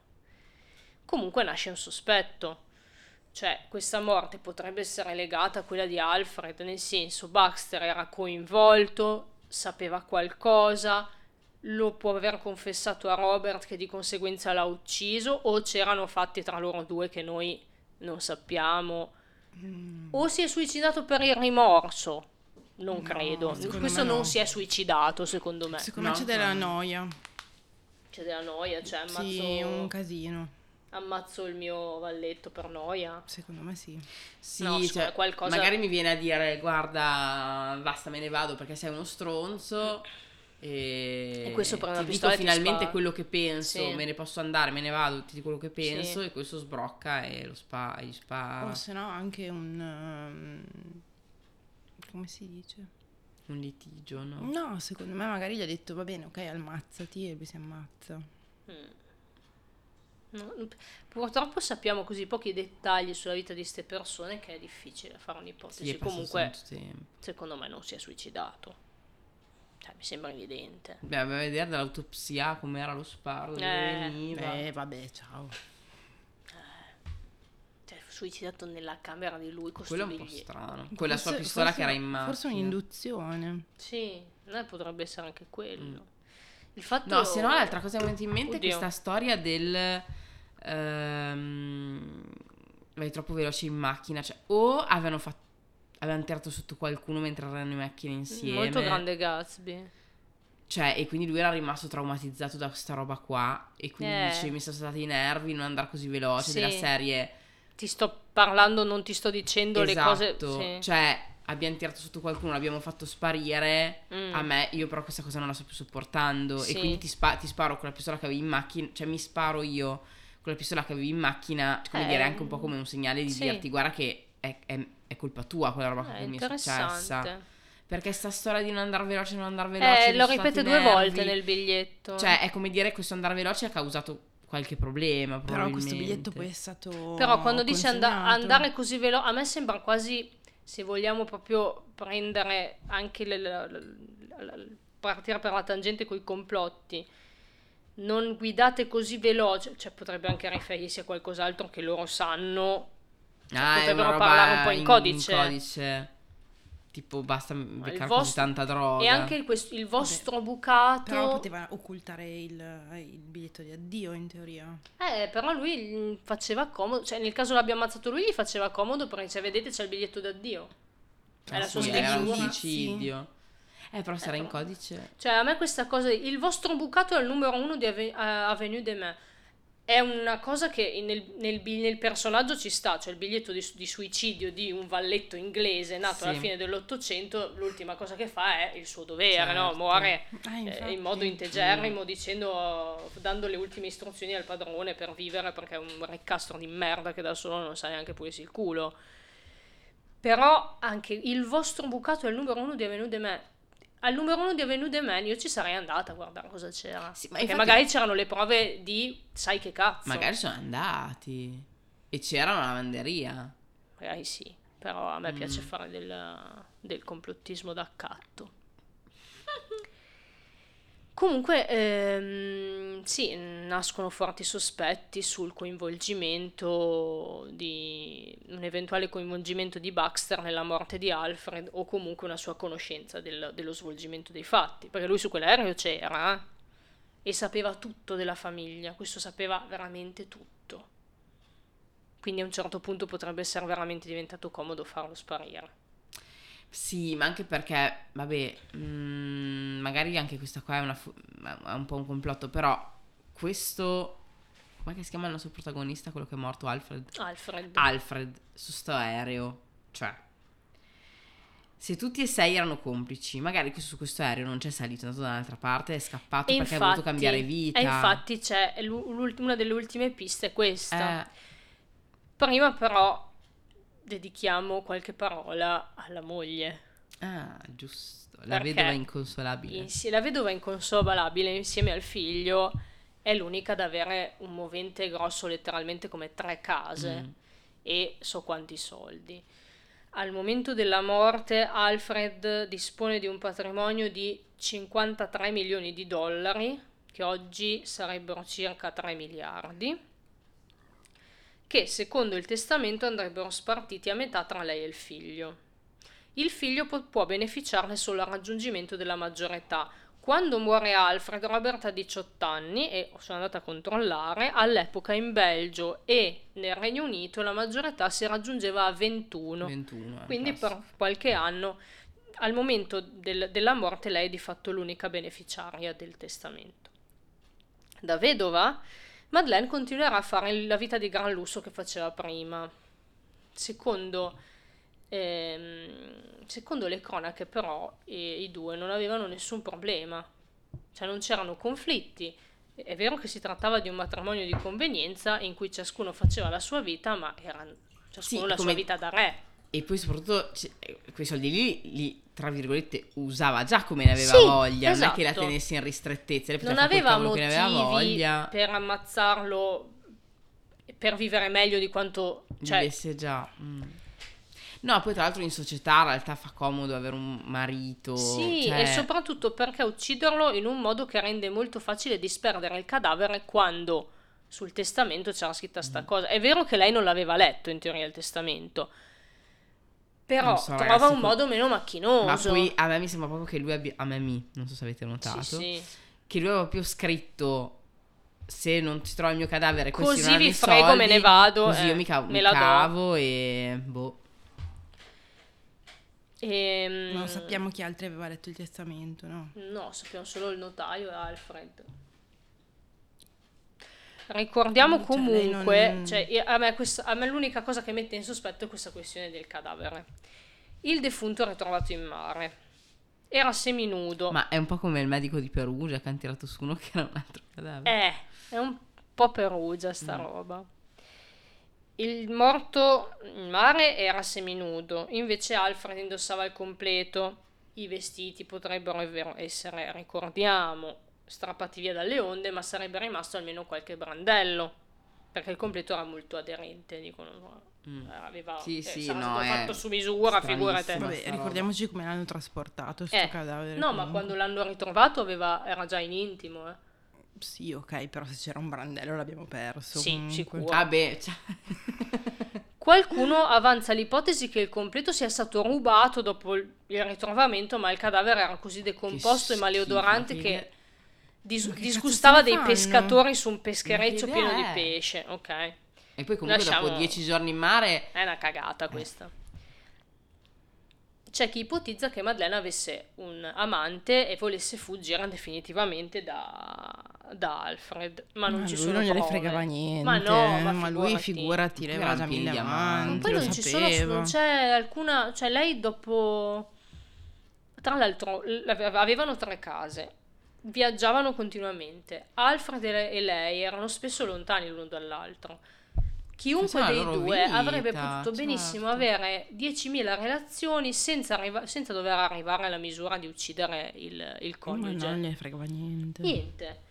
Speaker 2: Comunque nasce un sospetto. Cioè, questa morte potrebbe essere legata a quella di Alfred, nel senso Baxter era coinvolto, sapeva qualcosa, lo può aver confessato a Robert che di conseguenza l'ha ucciso, o c'erano fatti tra loro due che noi non sappiamo, o si è suicidato per il rimorso. Non
Speaker 4: No,
Speaker 2: credo. Questo
Speaker 4: me
Speaker 2: non
Speaker 4: no.
Speaker 2: si è suicidato, secondo me.
Speaker 4: Secondo me
Speaker 3: No,
Speaker 4: c'è della
Speaker 3: no.
Speaker 4: noia.
Speaker 2: C'è della noia, cioè ammazzo,
Speaker 4: Sì, un casino.
Speaker 2: ammazzo il mio valletto per noia.
Speaker 4: Secondo me sì.
Speaker 3: Sì,
Speaker 2: No,
Speaker 3: cioè,
Speaker 2: qualcosa-
Speaker 3: magari mi viene a dire guarda, basta, me ne vado perché sei uno stronzo. E,
Speaker 2: E questo prende una
Speaker 3: ti
Speaker 2: pistola
Speaker 3: dico finalmente quello che penso,
Speaker 2: Sì.
Speaker 3: me ne posso andare, me ne vado, ti dico quello che penso
Speaker 2: Sì.
Speaker 3: e questo sbrocca e lo spa, gli spara.
Speaker 4: O se no anche un... ehm, come si dice?
Speaker 3: Un litigio, no?
Speaker 4: No, secondo me magari gli ha detto va bene, ok, ammazzati e lui si ammazza.
Speaker 2: No, Purtroppo sappiamo così pochi dettagli sulla vita di queste persone che è difficile fare un'ipotesi.
Speaker 3: Sì,
Speaker 2: Comunque, secondo me non si è suicidato. Cioè, mi sembra evidente.
Speaker 3: Beh, a vedere dall'autopsia com'era lo dove
Speaker 2: Eh,
Speaker 3: veniva.
Speaker 4: Beh, vabbè, ciao.
Speaker 2: Cioè, suicidato nella camera di lui con
Speaker 3: Quello è un po' strano. Quella sua
Speaker 4: Forse-
Speaker 3: pistola
Speaker 4: forse-
Speaker 3: che era in macchina.
Speaker 4: Forse un'induzione.
Speaker 2: Sì, eh, potrebbe essere anche quello. Il fatto...
Speaker 3: Mm. No, se no l'altra cosa che mi è venuta in mente
Speaker 2: Oddio.
Speaker 3: è questa storia del... ehm, vai troppo veloce in macchina. Cioè, o avevano fatto... Avevano tirato sotto qualcuno mentre erano in macchina insieme.
Speaker 2: Molto grande Gatsby.
Speaker 3: Cioè, e quindi lui era rimasto traumatizzato da questa roba qua. E quindi
Speaker 2: Eh.
Speaker 3: dice, mi sono stati i nervi, non andare così veloce.
Speaker 2: Sì.
Speaker 3: Della serie...
Speaker 2: Ti sto parlando, non ti sto dicendo le cose...
Speaker 3: Esatto.
Speaker 2: sì.
Speaker 3: Cioè, abbiamo tirato sotto qualcuno, l'abbiamo fatto sparire.
Speaker 2: Mm.
Speaker 3: A me, io però questa cosa non la sto più sopportando.
Speaker 2: Sì.
Speaker 3: E quindi ti, spa- ti sparo con la pistola che avevi in macchina. Cioè, mi sparo io con la pistola che avevi in macchina. Come
Speaker 2: Eh,
Speaker 3: dire, anche un po' come un segnale di
Speaker 2: sì.
Speaker 3: dirti, guarda che è, è- è colpa tua quella roba
Speaker 2: Eh,
Speaker 3: che mi è successa. Perché sta storia di non andare veloce, non andare veloce.
Speaker 2: Eh, lo ripete due
Speaker 3: nervi.
Speaker 2: volte nel biglietto.
Speaker 3: Cioè, è come dire che questo andare veloce ha causato qualche problema.
Speaker 4: Però questo biglietto poi è stato
Speaker 2: Però quando dice and- andare così veloce, a me sembra quasi, se vogliamo proprio prendere anche le- le- le- le- partire per la tangente con i complotti, non guidate così veloce, cioè potrebbe anche riferirsi a qualcos'altro che loro sanno,
Speaker 3: Ah, è
Speaker 2: potrebbero
Speaker 3: una roba
Speaker 2: parlare un po' in codice.
Speaker 3: codice. Tipo, basta beccare
Speaker 2: vostro-
Speaker 3: così tanta droga.
Speaker 2: e anche il, quest- il vostro bucato...
Speaker 4: Però poteva occultare il, il biglietto di addio in teoria.
Speaker 2: Eh, però lui gli faceva comodo, cioè nel caso l'abbia ammazzato lui gli faceva comodo perché se vedete c'è il biglietto d'addio. È la
Speaker 3: Ah,
Speaker 2: sua
Speaker 3: sì, era un suicidio. Eh, però sarà in codice.
Speaker 2: Cioè, a me questa cosa, il vostro bucato è il numero uno di Ave- eh, Avenue de Me. È una cosa che nel, nel nel personaggio ci sta, cioè il biglietto di, di suicidio di un valletto inglese nato
Speaker 3: Sì.
Speaker 2: alla fine dell'Ottocento, l'ultima cosa che fa è il suo dovere, no?
Speaker 3: Certo.
Speaker 2: Muore
Speaker 4: Ah,
Speaker 2: eh, in modo integerrimo dicendo, dando le ultime istruzioni al padrone per vivere perché è un riccastro di merda che da solo non sa neanche pulirsi il culo. Però anche il vostro bucato è il numero uno di Avenue de Me. Al numero uno di Avenue de Me io ci sarei andata a guardare cosa c'era.
Speaker 3: Sì, ma
Speaker 2: Perché
Speaker 3: infatti-
Speaker 2: magari c'erano le prove di sai che cazzo.
Speaker 3: Magari sono andati. E c'era una lavanderia.
Speaker 2: Magari sì, però a me
Speaker 3: Mm.
Speaker 2: piace fare del, del complottismo d'accatto. *laughs* Comunque, ehm, sì, nascono forti sospetti sul coinvolgimento di un eventuale coinvolgimento di Baxter nella morte di Alfred o comunque una sua conoscenza del- dello svolgimento dei fatti, perché lui su quell'aereo c'era eh, e sapeva tutto della famiglia, questo sapeva veramente tutto. Quindi a un certo punto potrebbe essere veramente diventato comodo farlo sparire.
Speaker 3: Sì, ma anche perché, vabbè, mm, magari anche questa qua è, una fu- è un po' un complotto, però questo... Come si chiama il nostro protagonista, quello che è morto, Alfred?
Speaker 2: Alfred.
Speaker 3: Alfred, su sto aereo. Cioè, se tutti e sei erano complici, magari su questo aereo non c'è salito, è andato da un'altra parte, è scappato
Speaker 2: E
Speaker 3: perché ha voluto cambiare vita.
Speaker 2: E infatti c'è una delle ultime piste è questa.
Speaker 3: Eh,
Speaker 2: Prima però dedichiamo qualche parola alla moglie.
Speaker 3: ah, giusto. La
Speaker 2: Perché
Speaker 3: vedova inconsolabile.
Speaker 2: Insi- la vedova inconsolabile insieme al figlio è l'unica ad avere un movente grosso letteralmente come tre case
Speaker 3: Mm.
Speaker 2: e so quanti soldi. Al momento della morte Alfred dispone di un patrimonio di 53 milioni di dollari, che oggi sarebbero circa 3 miliardi, che secondo il testamento andrebbero spartiti a metà tra lei e il figlio. Il figlio po- può beneficiarne solo al raggiungimento della maggiore età. Quando muore Alfred, Robert ha 18 anni e sono andata a controllare, all'epoca in Belgio e nel Regno Unito la maggiore età si raggiungeva a 21.
Speaker 3: 21. eh,
Speaker 2: Quindi per qualche anno, al momento del- della morte, lei è di fatto l'unica beneficiaria del testamento. Da vedova, Madeleine continuerà a fare la vita di gran lusso che faceva prima. Secondo, ehm, secondo le cronache, però, i, i due non avevano nessun problema, cioè non c'erano conflitti. È vero che si trattava di un matrimonio di convenienza in cui ciascuno faceva la sua vita, ma era ciascuno
Speaker 3: Sì,
Speaker 2: la
Speaker 3: come-
Speaker 2: sua vita da re.
Speaker 3: E poi soprattutto c- eh, quei soldi lì, li, tra virgolette, usava già come ne aveva
Speaker 2: Sì,
Speaker 3: voglia, non è che la
Speaker 2: esatto.
Speaker 3: tenesse in ristrettezza,
Speaker 2: Non aveva
Speaker 3: che ne aveva
Speaker 2: motivi
Speaker 3: voglia,
Speaker 2: per ammazzarlo per vivere meglio di quanto... Cioè,
Speaker 3: vivesse già. mm. No, poi tra l'altro in società in realtà fa comodo avere un marito.
Speaker 2: Sì,
Speaker 3: cioè-
Speaker 2: e soprattutto perché ucciderlo in un modo che rende molto facile disperdere il cadavere quando sul testamento c'era scritta sta
Speaker 3: Mm.
Speaker 2: cosa. È vero che lei non l'aveva letto in teoria il testamento, però
Speaker 3: so,
Speaker 2: trova
Speaker 3: ragazzi,
Speaker 2: un modo meno macchinoso.
Speaker 3: Ma poi a me mi sembra proprio che lui abbia. A me mi, non so se avete notato.
Speaker 2: Sì, sì.
Speaker 3: Che lui aveva proprio scritto. Se non si trova il mio cadavere,
Speaker 2: Così vi frego,
Speaker 3: soldi,
Speaker 2: me ne vado,
Speaker 3: Così
Speaker 2: eh,
Speaker 3: io mi, cavo,
Speaker 2: me
Speaker 3: mi
Speaker 2: la do.
Speaker 3: cavo e. Boh.
Speaker 2: Ehm,
Speaker 4: Non sappiamo chi altri aveva letto il testamento, no?
Speaker 2: No, sappiamo solo il notaio e Alfred. Ricordiamo
Speaker 4: Cioè,
Speaker 2: comunque,
Speaker 4: non-
Speaker 2: cioè, io- a, me questa- a me l'unica cosa che mette in sospetto è questa questione del cadavere. Il defunto è ritrovato in mare. Era seminudo.
Speaker 3: Ma è un po' come il medico di Perugia che hanno tirato su uno che era un altro cadavere.
Speaker 2: Eh, è un po' perugia sta roba. Il morto in mare era seminudo, invece Alfred indossava il completo. I vestiti potrebbero essere, ricordiamo, strappati via dalle onde, ma sarebbe rimasto almeno qualche brandello, perché il completo era molto aderente, dicono.
Speaker 3: Mm.
Speaker 2: Aveva,
Speaker 3: Sì,
Speaker 2: eh,
Speaker 3: sì, no,
Speaker 2: stato
Speaker 3: è
Speaker 2: fatto su misura, figurate.
Speaker 4: Vabbè, ricordiamoci come l'hanno trasportato
Speaker 2: Eh,
Speaker 4: cadavere.
Speaker 2: no, ma
Speaker 4: comunque.
Speaker 2: quando l'hanno ritrovato aveva- era già in intimo, eh.
Speaker 4: Sì, ok, però se c'era un brandello l'abbiamo perso.
Speaker 2: Sì,
Speaker 4: comunque.
Speaker 2: sicuro.
Speaker 3: Vabbè, cioè... *laughs*
Speaker 2: Qualcuno avanza l'ipotesi che il completo sia stato rubato dopo il ritrovamento, ma il cadavere era così decomposto
Speaker 3: Che
Speaker 2: e maleodorante
Speaker 3: schifo,
Speaker 2: che- dis- disgustava dei
Speaker 4: ne
Speaker 2: pescatori su un peschereccio
Speaker 3: che
Speaker 2: pieno
Speaker 3: idea
Speaker 2: di
Speaker 3: è?
Speaker 2: pesce. Ok,
Speaker 3: E poi comunque
Speaker 2: Lasciamo-
Speaker 3: dopo dieci giorni in mare...
Speaker 2: è una cagata questa. C'è chi ipotizza che Madeleine avesse un amante e volesse fuggire definitivamente da, da Alfred, ma non
Speaker 4: Ma
Speaker 2: ci
Speaker 4: lui
Speaker 2: sono
Speaker 4: non gliene
Speaker 2: prove.
Speaker 4: fregava niente.
Speaker 2: Ma no, ma,
Speaker 4: ma lui
Speaker 2: figurati.
Speaker 4: figurati, le aveva già mille
Speaker 3: di
Speaker 4: amanti.
Speaker 2: Poi non ci sono, non c'è alcuna, cioè lei dopo, tra l'altro avevano tre case, viaggiavano continuamente, Alfred e lei erano spesso lontani l'uno dall'altro. Chiunque dei due avrebbe
Speaker 3: vita,
Speaker 2: potuto benissimo
Speaker 3: certo.
Speaker 2: avere 10.000 relazioni senza, arriva- senza dover arrivare alla misura di uccidere il, il coniuge.
Speaker 4: no, non gliene fregava niente.
Speaker 2: Niente.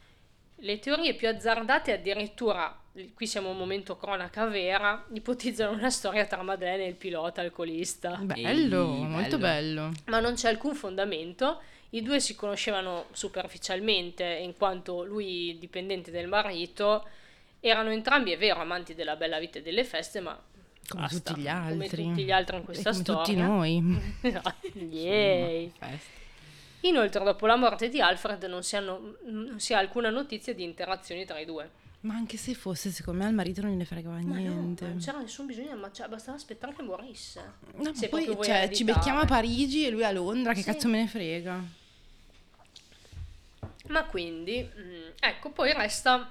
Speaker 2: Le teorie più azzardate addirittura, qui siamo a un momento cronaca vera, ipotizzano una storia tra Madeleine e il pilota alcolista.
Speaker 4: Bello,
Speaker 3: Ehi,
Speaker 4: molto bello.
Speaker 2: Ma non c'è alcun fondamento. I due si conoscevano superficialmente in quanto lui dipendente del marito. Erano entrambi, è vero, amanti della bella vita e delle feste, ma
Speaker 4: Come
Speaker 2: basta.
Speaker 4: tutti gli
Speaker 2: Come
Speaker 4: altri.
Speaker 2: tutti gli altri in
Speaker 4: E
Speaker 2: questa
Speaker 4: come
Speaker 2: storia.
Speaker 4: tutti noi. *laughs*
Speaker 2: Yay. Inoltre, dopo la morte di Alfred, non si, hanno- non si ha alcuna notizia di interazioni tra i due.
Speaker 4: Ma anche se fosse, secondo me al marito non gliene fregava
Speaker 2: Ma no,
Speaker 4: niente.
Speaker 2: ma non c'era nessun bisogno, ma bastava aspettare che morisse.
Speaker 4: No, ma
Speaker 2: Se
Speaker 4: poi cioè, ci becchiamo a Parigi e lui a Londra, che
Speaker 2: Sì.
Speaker 4: cazzo me ne frega?
Speaker 2: Ma quindi, mm, ecco, poi resta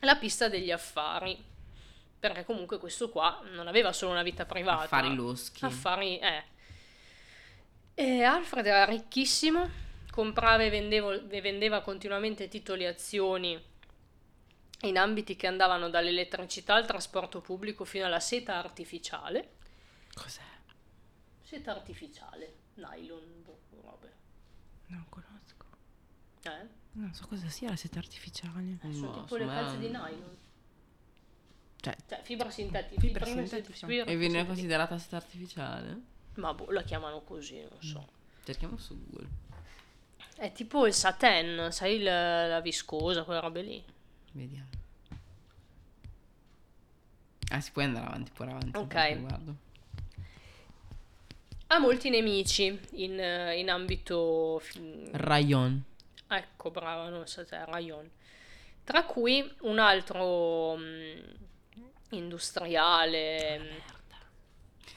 Speaker 2: la pista degli affari. Perché comunque questo qua non aveva solo una vita privata.
Speaker 3: Affari loschi.
Speaker 2: Affari, eh. E Alfred era ricchissimo, comprava e vendeva, e vendeva continuamente titoli e azioni in ambiti che andavano dall'elettricità al trasporto pubblico fino alla seta artificiale.
Speaker 4: Cos'è?
Speaker 2: Seta artificiale, nylon, boh, robe.
Speaker 4: Non conosco.
Speaker 2: Eh?
Speaker 4: Non so cosa sia la seta artificiale.
Speaker 2: Sono
Speaker 3: No,
Speaker 2: tipo le calze di nylon.
Speaker 4: Cioè,
Speaker 2: Cioè, fibra sintetica.
Speaker 4: Fibra
Speaker 2: prima
Speaker 4: sintetica.
Speaker 2: si- fibra
Speaker 3: E viene considerata seta artificiale?
Speaker 2: Ma boh, la chiamano così, non so.
Speaker 3: Cerchiamo su Google.
Speaker 2: È tipo il satin, sai, il- la viscosa, quelle robe lì.
Speaker 3: Vediamo. Ah, si può andare avanti, pure avanti.
Speaker 2: Ok.
Speaker 3: Guardo.
Speaker 2: Ha molti nemici in, eh, in ambito...
Speaker 3: Rayon.
Speaker 2: Ecco, brava, non so te, Rayon. Tra cui un altro mm, industriale...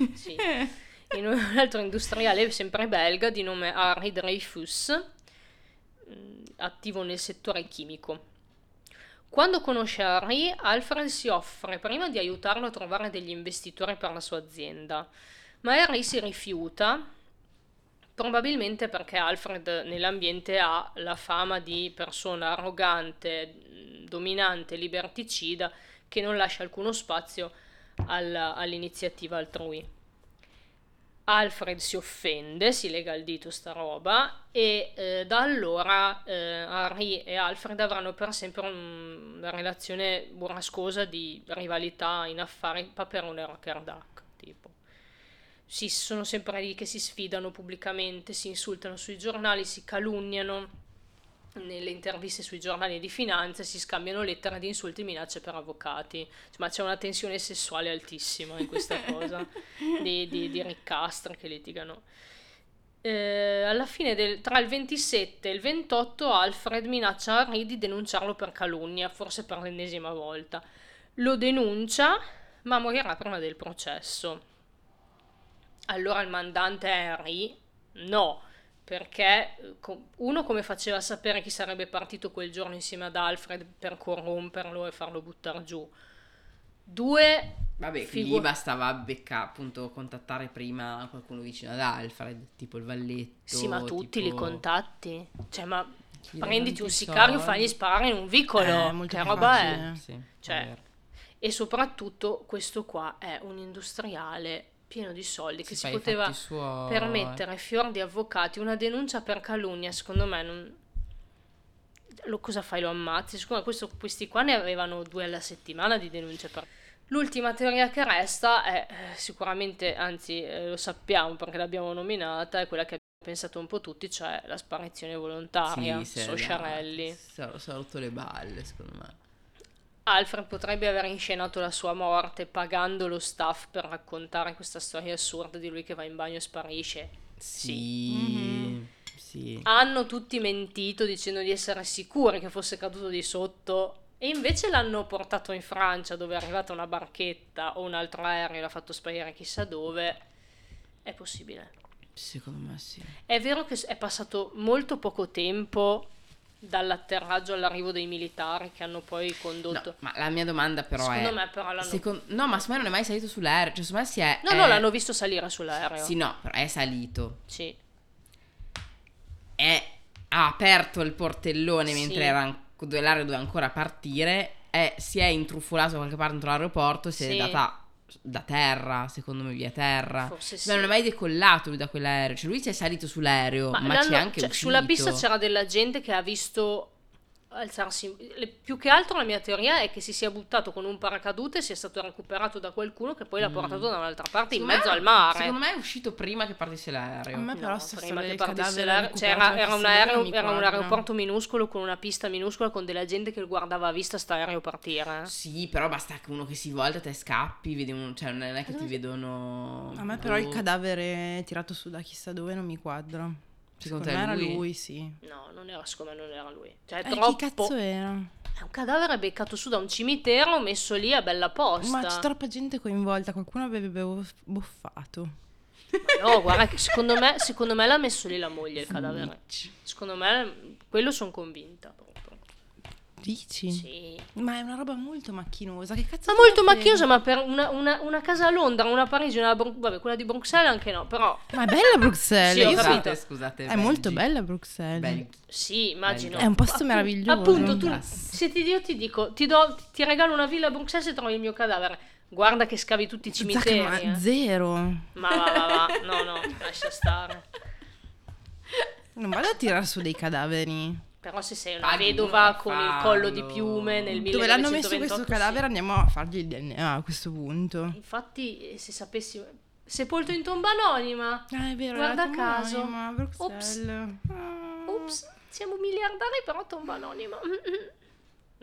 Speaker 2: mm, Sì. *laughs* In un altro industriale sempre belga di nome Henri Dreyfus, mm, attivo nel settore chimico. Quando conosce Henri, Alfred si offre prima di aiutarlo a trovare degli investitori per la sua azienda, ma Henry si rifiuta, probabilmente perché Alfred nell'ambiente ha la fama di persona arrogante, dominante, liberticida, che non lascia alcuno spazio alla- all'iniziativa altrui. Alfred si offende, si lega al dito sta roba e eh, da allora eh, Henry e Alfred avranno per sempre un- una relazione burrascosa di rivalità in affari Paperone e Rocker Duck, tipo. Si sono sempre lì che si sfidano pubblicamente, si insultano sui giornali, si calunniano nelle interviste sui giornali di finanza, si scambiano lettere di insulti e minacce per avvocati. Ma c'è una tensione sessuale altissima in questa cosa *laughs* di, di, di riccastre che litigano. Eh, alla fine del, tra il 27 e il 28 Alfred minaccia Henry di denunciarlo per calunnia, forse per l'ennesima volta. Lo denuncia, ma morirà prima del processo. Allora il mandante Henry no, perché uno come faceva a sapere chi sarebbe partito quel giorno insieme ad Alfred per corromperlo e farlo buttare giù. Due,
Speaker 3: Vabbè,
Speaker 2: Figu-
Speaker 3: quindi bastava becca, appunto, contattare prima qualcuno vicino ad Alfred, tipo il valletto.
Speaker 2: sì, ma tutti li
Speaker 3: tipo-
Speaker 2: contatti. Cioè, ma prenditi un sicario,
Speaker 3: soldi.
Speaker 2: fagli sparare in un vicolo.
Speaker 4: Eh, molto
Speaker 2: che roba è?
Speaker 4: facile.
Speaker 3: Sì,
Speaker 2: Cioè,
Speaker 3: è.
Speaker 2: E soprattutto questo qua è un industriale pieno di soldi che
Speaker 3: Si
Speaker 2: poteva
Speaker 3: suoi.
Speaker 2: permettere fior di avvocati una denuncia per calunnia, secondo me non... Lo, cosa fai? Lo ammazzi? Secondo me questo- questi qua ne avevano due alla settimana di denunce per... L'ultima teoria che resta è eh, sicuramente, anzi eh, lo sappiamo perché l'abbiamo nominata, è quella che pensato un po' tutti, cioè la sparizione volontaria,
Speaker 3: Sì, se-
Speaker 2: Sciarelli.
Speaker 3: Si è si è rotto le balle, secondo me.
Speaker 2: Alfred potrebbe aver inscenato la sua morte pagando lo staff per raccontare questa storia assurda di lui che va in bagno e sparisce.
Speaker 3: Sì. Sì.
Speaker 2: Hanno tutti mentito dicendo di essere sicuri che fosse caduto di sotto e invece l'hanno portato in Francia dove è arrivata una barchetta o un altro aereo e l'ha fatto sparire chissà dove. È possibile.
Speaker 3: Secondo me sì.
Speaker 2: È vero che è passato molto poco tempo dall'atterraggio all'arrivo dei militari che hanno poi condotto.
Speaker 3: No, ma la mia domanda però
Speaker 2: Secondo
Speaker 3: è...
Speaker 2: me però l'hanno...
Speaker 3: Secon- no, ma secondo me non è mai salito sull'aereo. Cioè, secondo me si è...
Speaker 2: No,
Speaker 3: è-
Speaker 2: no, l'hanno visto salire sull'aereo.
Speaker 3: Sì, no, però è salito.
Speaker 2: Sì.
Speaker 3: È... Ha aperto il portellone
Speaker 2: Sì.
Speaker 3: mentre era an- dove l'aereo doveva ancora partire. È... Si è intrufolato da qualche parte dentro l'aeroporto. Si
Speaker 2: Sì.
Speaker 3: è data da terra, secondo me via terra.
Speaker 2: Forse sì.
Speaker 3: Ma non è mai decollato lui da quell'aereo. Cioè, lui si è salito sull'aereo, ma,
Speaker 2: l'hanno-
Speaker 3: c'è anche
Speaker 2: cioè,
Speaker 3: uscito.
Speaker 2: sulla pista c'era della gente che ha visto alzarsi. le- più che altro la mia teoria è che si sia buttato con un paracadute e sia stato recuperato da qualcuno che poi l'ha portato da un'altra parte in
Speaker 3: Mm. Secondo
Speaker 2: mezzo
Speaker 3: me-
Speaker 2: al mare.
Speaker 3: Secondo me è uscito prima che partisse l'aereo.
Speaker 4: A me però
Speaker 2: No, prima che partisse l'aereo- cioè, era, era un aereo- era un aeroporto minuscolo con una pista minuscola con della gente che guardava a vista sta aereo partire.
Speaker 3: Sì, però basta che uno che si volta te scappi, vedi un- cioè non è che ti vedono...
Speaker 4: A me però il
Speaker 3: boh.
Speaker 4: cadavere tirato su da chissà dove non mi quadra.
Speaker 3: Secondo
Speaker 4: Secondo,
Speaker 3: te
Speaker 4: me
Speaker 3: lui?
Speaker 4: era lui, sì.
Speaker 2: No, non era, secondo me non era lui. Cioè,
Speaker 4: Eh,
Speaker 2: troppo.
Speaker 4: chi cazzo era?
Speaker 2: È un cadavere beccato su da un cimitero messo lì a bella posta.
Speaker 4: Ma c'è troppa gente coinvolta, qualcuno avrebbe boff- boffato.
Speaker 2: No, guarda, che secondo me, secondo me l'ha messo lì la moglie il cadavere. Secondo me, quello sono convinta.
Speaker 4: Dici?
Speaker 2: Sì.
Speaker 4: Ma è una roba molto macchinosa. Che cazzo
Speaker 2: Ma molto macchinosa, ma per una, una- una casa a Londra, una a Parigi, una a Bru- vabbè, quella di Bruxelles anche no, però
Speaker 4: Ma è bella Bruxelles.
Speaker 2: Sì, ho capito.
Speaker 3: Scusate, scusate.
Speaker 4: È molto
Speaker 3: Belgi.
Speaker 4: bella Bruxelles.
Speaker 3: Belgi.
Speaker 2: sì, immagino.
Speaker 4: È un posto
Speaker 2: Appu-
Speaker 4: meraviglioso.
Speaker 2: Appunto, tu, se ti, io ti dico, ti, do, ti regalo una villa a Bruxelles e trovi il mio cadavere. Guarda che scavi tutti i cimiteri.
Speaker 4: Zacca,
Speaker 2: eh.
Speaker 4: ma zero.
Speaker 2: Ma va, va, va, no, no, lascia stare.
Speaker 4: Non vado a tirare su dei cadaveri.
Speaker 2: Però se sei una
Speaker 3: Paghi
Speaker 2: vedova con il collo di piume nel 1928
Speaker 4: Dove l'hanno messo questo
Speaker 2: sì.
Speaker 4: cadavere andiamo a fargli il DNA a questo punto.
Speaker 2: Infatti, eh, se sapessi... Sepolto in tomba anonima.
Speaker 4: Ah, è vero,
Speaker 2: Guarda caso.
Speaker 4: anonima, Bruxelles. Ah.
Speaker 2: Ops, siamo miliardari però tomba anonima. *laughs*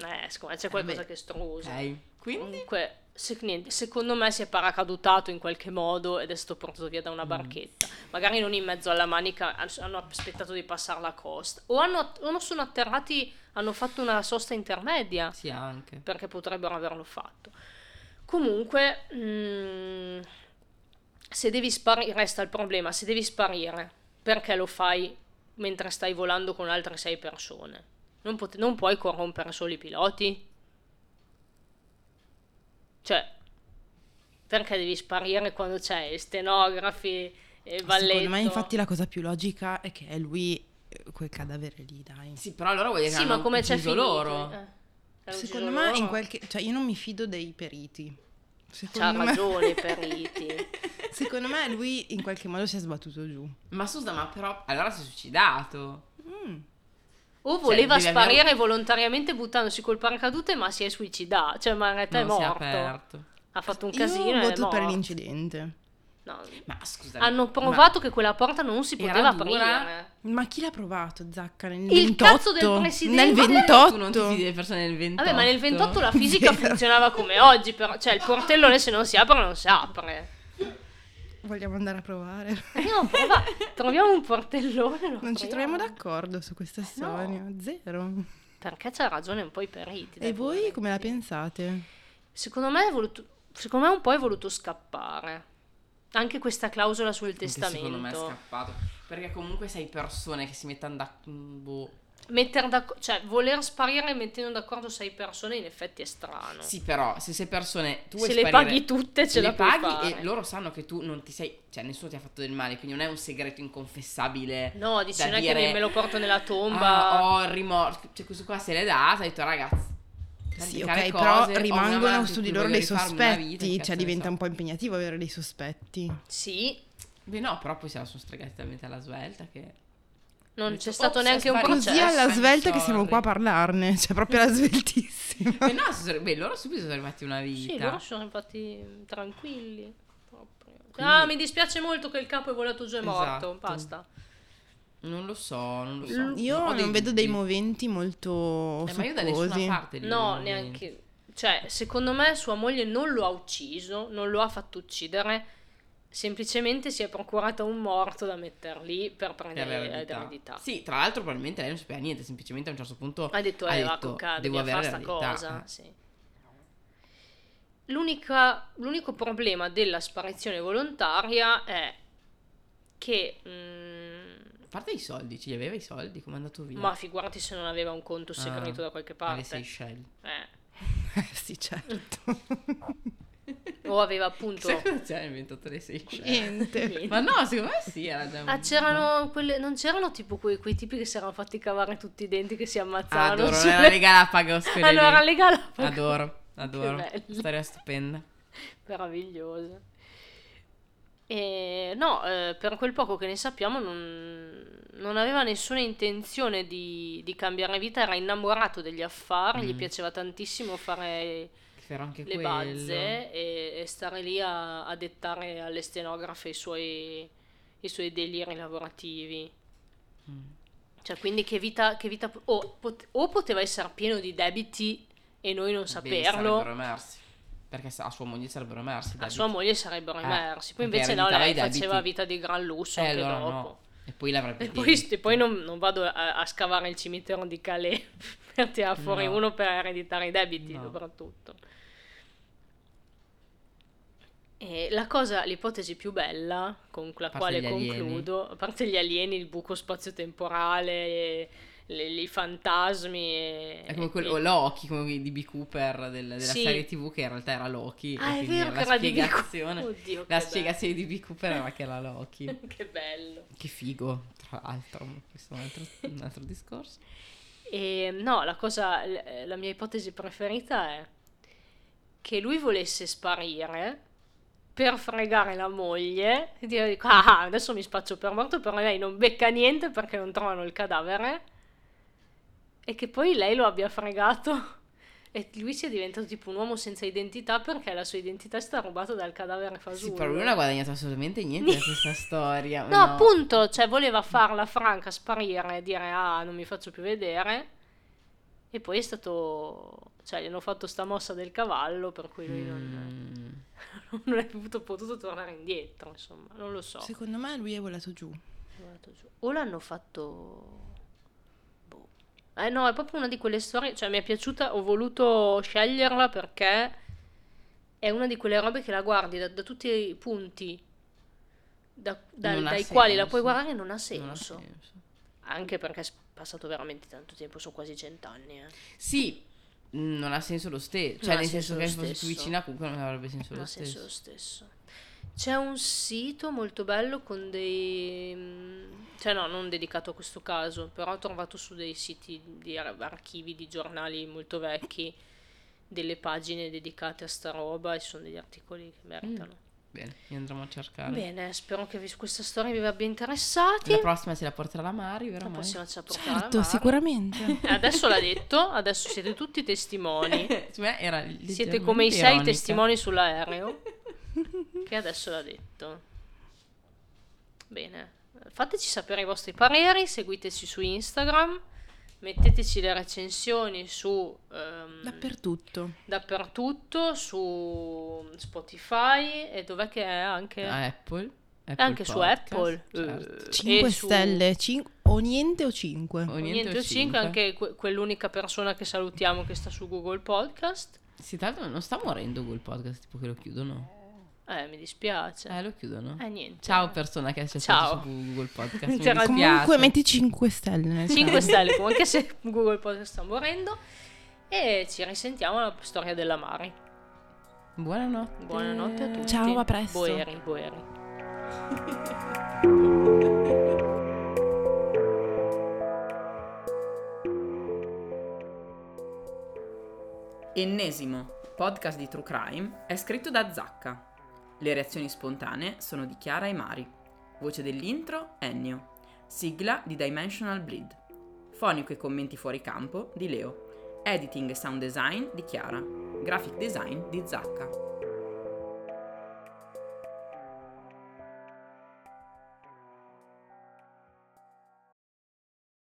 Speaker 2: Eh, secondo me c'è qualcosa
Speaker 3: beh,
Speaker 2: che strusa.
Speaker 3: Ok. Quindi...
Speaker 2: Comunque, se- niente, secondo me si è paracadutato in qualche modo ed è stato portato via da
Speaker 3: Mm.
Speaker 2: una barchetta. Magari non in mezzo alla manica, han- hanno aspettato di passare la costa. O, hanno, o non sono atterrati, hanno fatto una sosta intermedia.
Speaker 3: Sì, anche.
Speaker 2: perché potrebbero averlo fatto. Comunque, mm, se devi sparire, resta il problema, se devi sparire, perché lo fai mentre stai volando con altre sei persone? Non, pot- non puoi corrompere solo i piloti? Cioè, perché devi sparire quando c'è stenografi e balletto?
Speaker 4: Secondo me infatti la cosa più logica è che è lui eh, quel cadavere lì, dai.
Speaker 3: Sì, però allora vuol dire che
Speaker 2: Sì, ma
Speaker 3: hanno
Speaker 2: come c'è finito?
Speaker 3: loro.
Speaker 2: Eh,
Speaker 4: Secondo me
Speaker 2: loro?
Speaker 4: in qualche... Cioè io non mi fido dei periti.
Speaker 2: C'ha
Speaker 4: Secondo me...
Speaker 2: ragione, *laughs* periti.
Speaker 4: Secondo me lui in qualche modo si è sbattuto giù.
Speaker 3: Ma scusa, ma però... Allora si è suicidato.
Speaker 4: Mm.
Speaker 2: O voleva
Speaker 3: devi
Speaker 2: sparire
Speaker 3: avere-
Speaker 2: volontariamente buttandosi col paracadute, ma si è suicidato. Cioè, ma in realtà
Speaker 3: non
Speaker 2: è morto. Ha fatto un
Speaker 4: Io
Speaker 2: casino è
Speaker 4: voto per l'incidente.
Speaker 2: No.
Speaker 3: Ma scusa.
Speaker 2: Hanno provato che quella porta non si poteva aprire.
Speaker 4: Ma chi l'ha provato, Zacca, nel
Speaker 2: Il
Speaker 4: 28?
Speaker 2: cazzo del presidente?
Speaker 4: Nel
Speaker 2: Ma
Speaker 4: 28?
Speaker 3: Tu non ti fidi delle persone nel 28.
Speaker 2: Vabbè, ma nel 28 la fisica funzionava come oggi. Però. Cioè, il portellone se non si apre, non si apre.
Speaker 4: Vogliamo andare a provare.
Speaker 2: Andiamo a provare. Troviamo un portellone. lo
Speaker 4: Non ci
Speaker 2: proviamo.
Speaker 4: troviamo d'accordo su questa storia. Zero.
Speaker 2: Perché c'ha ragione un po' i periti.
Speaker 4: E voi
Speaker 2: poveretti.
Speaker 4: come la pensate?
Speaker 2: Secondo me, voluto, secondo me un po' è voluto scappare. Anche questa clausola sul
Speaker 3: Anche
Speaker 2: testamento.
Speaker 3: Secondo me è scappato. Perché comunque sei persone che si mettono da... Boh.
Speaker 2: Metter d'accordo, cioè voler sparire mettendo d'accordo sei persone in effetti è strano.
Speaker 3: Sì, però se sei persone... Tu
Speaker 2: Se le
Speaker 3: sparire,
Speaker 2: paghi tutte ce
Speaker 3: le
Speaker 2: la
Speaker 3: paghi
Speaker 2: fare.
Speaker 3: e loro sanno che tu non ti sei... Cioè nessuno ti ha fatto del male, quindi non è un segreto inconfessabile.
Speaker 2: No, dici non è
Speaker 3: dire,
Speaker 2: che me lo porto nella tomba.
Speaker 3: Ah, ho il rimorso. Cioè questo qua se l'è data, ha detto ragazzi...
Speaker 4: Sì, ok,
Speaker 3: cose,
Speaker 4: però rimangono su di loro dei
Speaker 3: vita,
Speaker 4: sospetti.
Speaker 3: cazzo
Speaker 4: Cioè diventa
Speaker 3: so.
Speaker 4: un po' impegnativo avere dei sospetti.
Speaker 2: Sì,
Speaker 3: Beh no, però poi se la sono stregati talmente alla svelta che...
Speaker 2: non c'è stato
Speaker 3: "Ops,
Speaker 2: neanche un
Speaker 3: sparito".
Speaker 2: processo.
Speaker 4: Così alla svelta che siamo qua a parlarne. Cioè proprio alla *laughs* sveltissima.
Speaker 3: Beh no, sono- beh, loro subito sono arrivati una vita.
Speaker 2: Sì, loro sono infatti tranquilli.
Speaker 3: Quindi-
Speaker 2: Ah, mi dispiace molto che il capo è volato giù e morto.
Speaker 3: Esatto.
Speaker 2: Basta.
Speaker 3: Non lo so, non lo so.
Speaker 4: Io
Speaker 3: dei
Speaker 4: non vedo dei moventi molto
Speaker 3: Eh, ma io da nessuna parte li
Speaker 2: No, neanche. Cioè, secondo me sua moglie non lo ha ucciso, non lo ha fatto uccidere, semplicemente si è procurata un morto da mettere lì per prendere
Speaker 3: l'eredità. Sì, tra l'altro probabilmente lei non sapeva niente, semplicemente a un certo punto
Speaker 2: Ha detto,
Speaker 3: ha
Speaker 2: eh, va
Speaker 3: detto,
Speaker 2: cocca,
Speaker 3: devo avere
Speaker 2: fare sta
Speaker 3: l'eredità.
Speaker 2: cosa.
Speaker 3: Eh.
Speaker 2: sì. L'unica- l'unico problema della sparizione volontaria è che... mm,
Speaker 3: A parte i soldi, ce li aveva i soldi, come è andato via?
Speaker 2: ma figurati se non aveva un conto segreto
Speaker 3: Ah,
Speaker 2: da qualche
Speaker 3: alle
Speaker 2: parte.
Speaker 3: Seychelles.
Speaker 2: Eh. *laughs*
Speaker 4: sì, certo. *laughs*
Speaker 2: O aveva appunto...
Speaker 3: Sai cosa c'è inventato le Seychelles?
Speaker 4: Niente.
Speaker 3: Ma no, secondo me sì, era già
Speaker 2: Ah, c'erano quelle, non c'erano tipo quei, quei tipi che si erano fatti cavare tutti i denti che si ammazzavano
Speaker 3: Adoro,
Speaker 2: sulle-
Speaker 3: era le Galapagos quelle
Speaker 2: Allora,
Speaker 3: lì.
Speaker 2: Le Galapagos.
Speaker 3: Adoro, adoro. Storia stupenda.
Speaker 2: Meravigliosa. E no, eh, per quel poco che ne sappiamo non, non aveva nessuna intenzione di, di cambiare vita, era innamorato degli affari, gli
Speaker 3: Mm.
Speaker 2: piaceva tantissimo fare
Speaker 3: Era anche
Speaker 2: le
Speaker 3: quello.
Speaker 2: bazze e, e stare lì a, a dettare alle stenografe i suoi, i suoi deliri lavorativi.
Speaker 3: Mm.
Speaker 2: Cioè, quindi che vita, che vita o, pot- o poteva essere pieno di debiti e noi non
Speaker 3: Beh,
Speaker 2: saperlo,
Speaker 3: sarebbero emersi. Perché a sua moglie sarebbero emersi.
Speaker 2: a sua moglie sarebbero
Speaker 3: Eh,
Speaker 2: emersi. Poi
Speaker 3: perché
Speaker 2: invece no, lei faceva vita di gran lusso
Speaker 3: Eh,
Speaker 2: anche
Speaker 3: allora
Speaker 2: dopo.
Speaker 3: no. E poi l'avrebbe
Speaker 2: E poi, e poi non, non vado a, a scavare il cimitero di Calais *laughs* per tirare fuori
Speaker 3: No.
Speaker 2: uno per ereditare i debiti,
Speaker 3: No.
Speaker 2: soprattutto. E la cosa, l'ipotesi più bella con la quale
Speaker 3: gli alieni.
Speaker 2: concludo, a parte gli alieni, il buco spazio-temporale, le- i fantasmi. E,
Speaker 3: È come quello,
Speaker 2: e-
Speaker 3: Loki, come di B. Cooper del- della
Speaker 2: Sì.
Speaker 3: serie TV, che in realtà era Loki. e
Speaker 2: Ah, è vero
Speaker 3: la spiegazione.
Speaker 2: Oddio,
Speaker 3: La spiegazione di B. Cooper era che era Loki. *laughs*
Speaker 2: che bello.
Speaker 3: che figo, tra l'altro. Questo è un altro, un altro discorso.
Speaker 2: E no, la cosa, la mia ipotesi preferita è che lui volesse sparire per fregare la moglie e dire ah adesso mi spaccio per morto però lei non becca niente perché non trovano il cadavere e che poi lei lo abbia fregato e lui sia diventato tipo un uomo senza identità perché la sua identità è stata rubata dal cadavere fasullo
Speaker 3: Sì, però lui non ha guadagnato assolutamente niente da questa *laughs* storia.
Speaker 2: No, appunto, cioè voleva farla franca, sparire, dire ah, non mi faccio più vedere. E poi è stato, cioè gli hanno fatto sta mossa del cavallo, per cui lui non,
Speaker 3: Mm, *laughs*
Speaker 2: non è potuto, potuto tornare indietro, insomma, non lo so.
Speaker 4: Secondo me lui è volato giù.
Speaker 2: È volato giù. O l'hanno fatto... Boh. Eh no, è proprio una di quelle storie, cioè mi è piaciuta, ho voluto sceglierla perché è una di quelle robe che la guardi da, da tutti i punti da-
Speaker 3: ha
Speaker 2: dai quali la puoi
Speaker 3: senso.
Speaker 2: guardare non ha
Speaker 3: non ha
Speaker 2: senso.
Speaker 3: Senso.
Speaker 2: Anche perché è passato veramente tanto tempo, sono quasi cent'anni. Eh.
Speaker 3: Sì, mm, non ha senso lo stesso. Cioè, nel
Speaker 2: senso
Speaker 3: senso che fosse più vicina, comunque non avrebbe senso
Speaker 2: Non
Speaker 3: lo
Speaker 2: ha senso
Speaker 3: stesso.
Speaker 2: lo stesso. C'è un sito molto bello con dei... mm, Cioè no, non dedicato a questo caso, però ho trovato su dei siti di ar- archivi di giornali molto vecchi delle pagine dedicate a sta roba e sono degli articoli che meritano.
Speaker 3: Bene, li andremo a cercare.
Speaker 2: Bene, spero che vi- questa storia vi abbia interessati.
Speaker 3: La prossima se la porterà la Mari, vero?
Speaker 2: La
Speaker 3: Mai?
Speaker 2: prossima ce la porterà la
Speaker 4: Certo,
Speaker 2: Mara.
Speaker 4: sicuramente. *laughs*
Speaker 2: Adesso l'ha detto, adesso siete tutti testimoni. *laughs*
Speaker 3: Era
Speaker 2: Siete come i sei
Speaker 3: ironica.
Speaker 2: testimoni sull'aereo *laughs* che adesso l'ha detto. Bene, fateci sapere i vostri pareri, seguiteci su Instagram, metteteci le recensioni su ehm,
Speaker 4: Dappertutto.
Speaker 2: dappertutto, su Spotify e dov'è che è anche,
Speaker 3: A Apple.
Speaker 2: e anche su
Speaker 3: Podcast,
Speaker 2: Apple.
Speaker 3: certo.
Speaker 2: eh,
Speaker 4: 5
Speaker 2: e su-
Speaker 4: stelle, cin- o niente o 5.
Speaker 3: O
Speaker 2: Niente o 5, anche que- quell'unica persona che salutiamo che sta su Google Podcast.
Speaker 3: Sì, tra l'altro non sta morendo Google Podcast, tipo che lo chiudono.
Speaker 2: Eh, mi dispiace.
Speaker 3: Eh, lo chiudono.
Speaker 2: Eh, niente.
Speaker 3: Ciao persona che è
Speaker 2: Ciao.
Speaker 3: su Google Podcast. *laughs* Mi
Speaker 2: C'era-
Speaker 3: dispiace.
Speaker 4: Comunque metti 5 stelle. nel
Speaker 2: 5
Speaker 4: caso.
Speaker 2: stelle *laughs* comunque se Google Podcast sta morendo e ci risentiamo alla storia della Mari
Speaker 3: Buonanotte.
Speaker 2: buonanotte a tutti
Speaker 4: Ciao, a presto.
Speaker 2: boeri boeri
Speaker 5: Ennesimo, podcast di True Crime, è scritto da Zacca. Le reazioni spontanee sono di Chiara e Mari. Voce dell'intro Ennio. Sigla di Dimensional Bleed. Fonico e commenti fuori campo di Leo. Editing e sound design di Chiara. Graphic design di Zacca.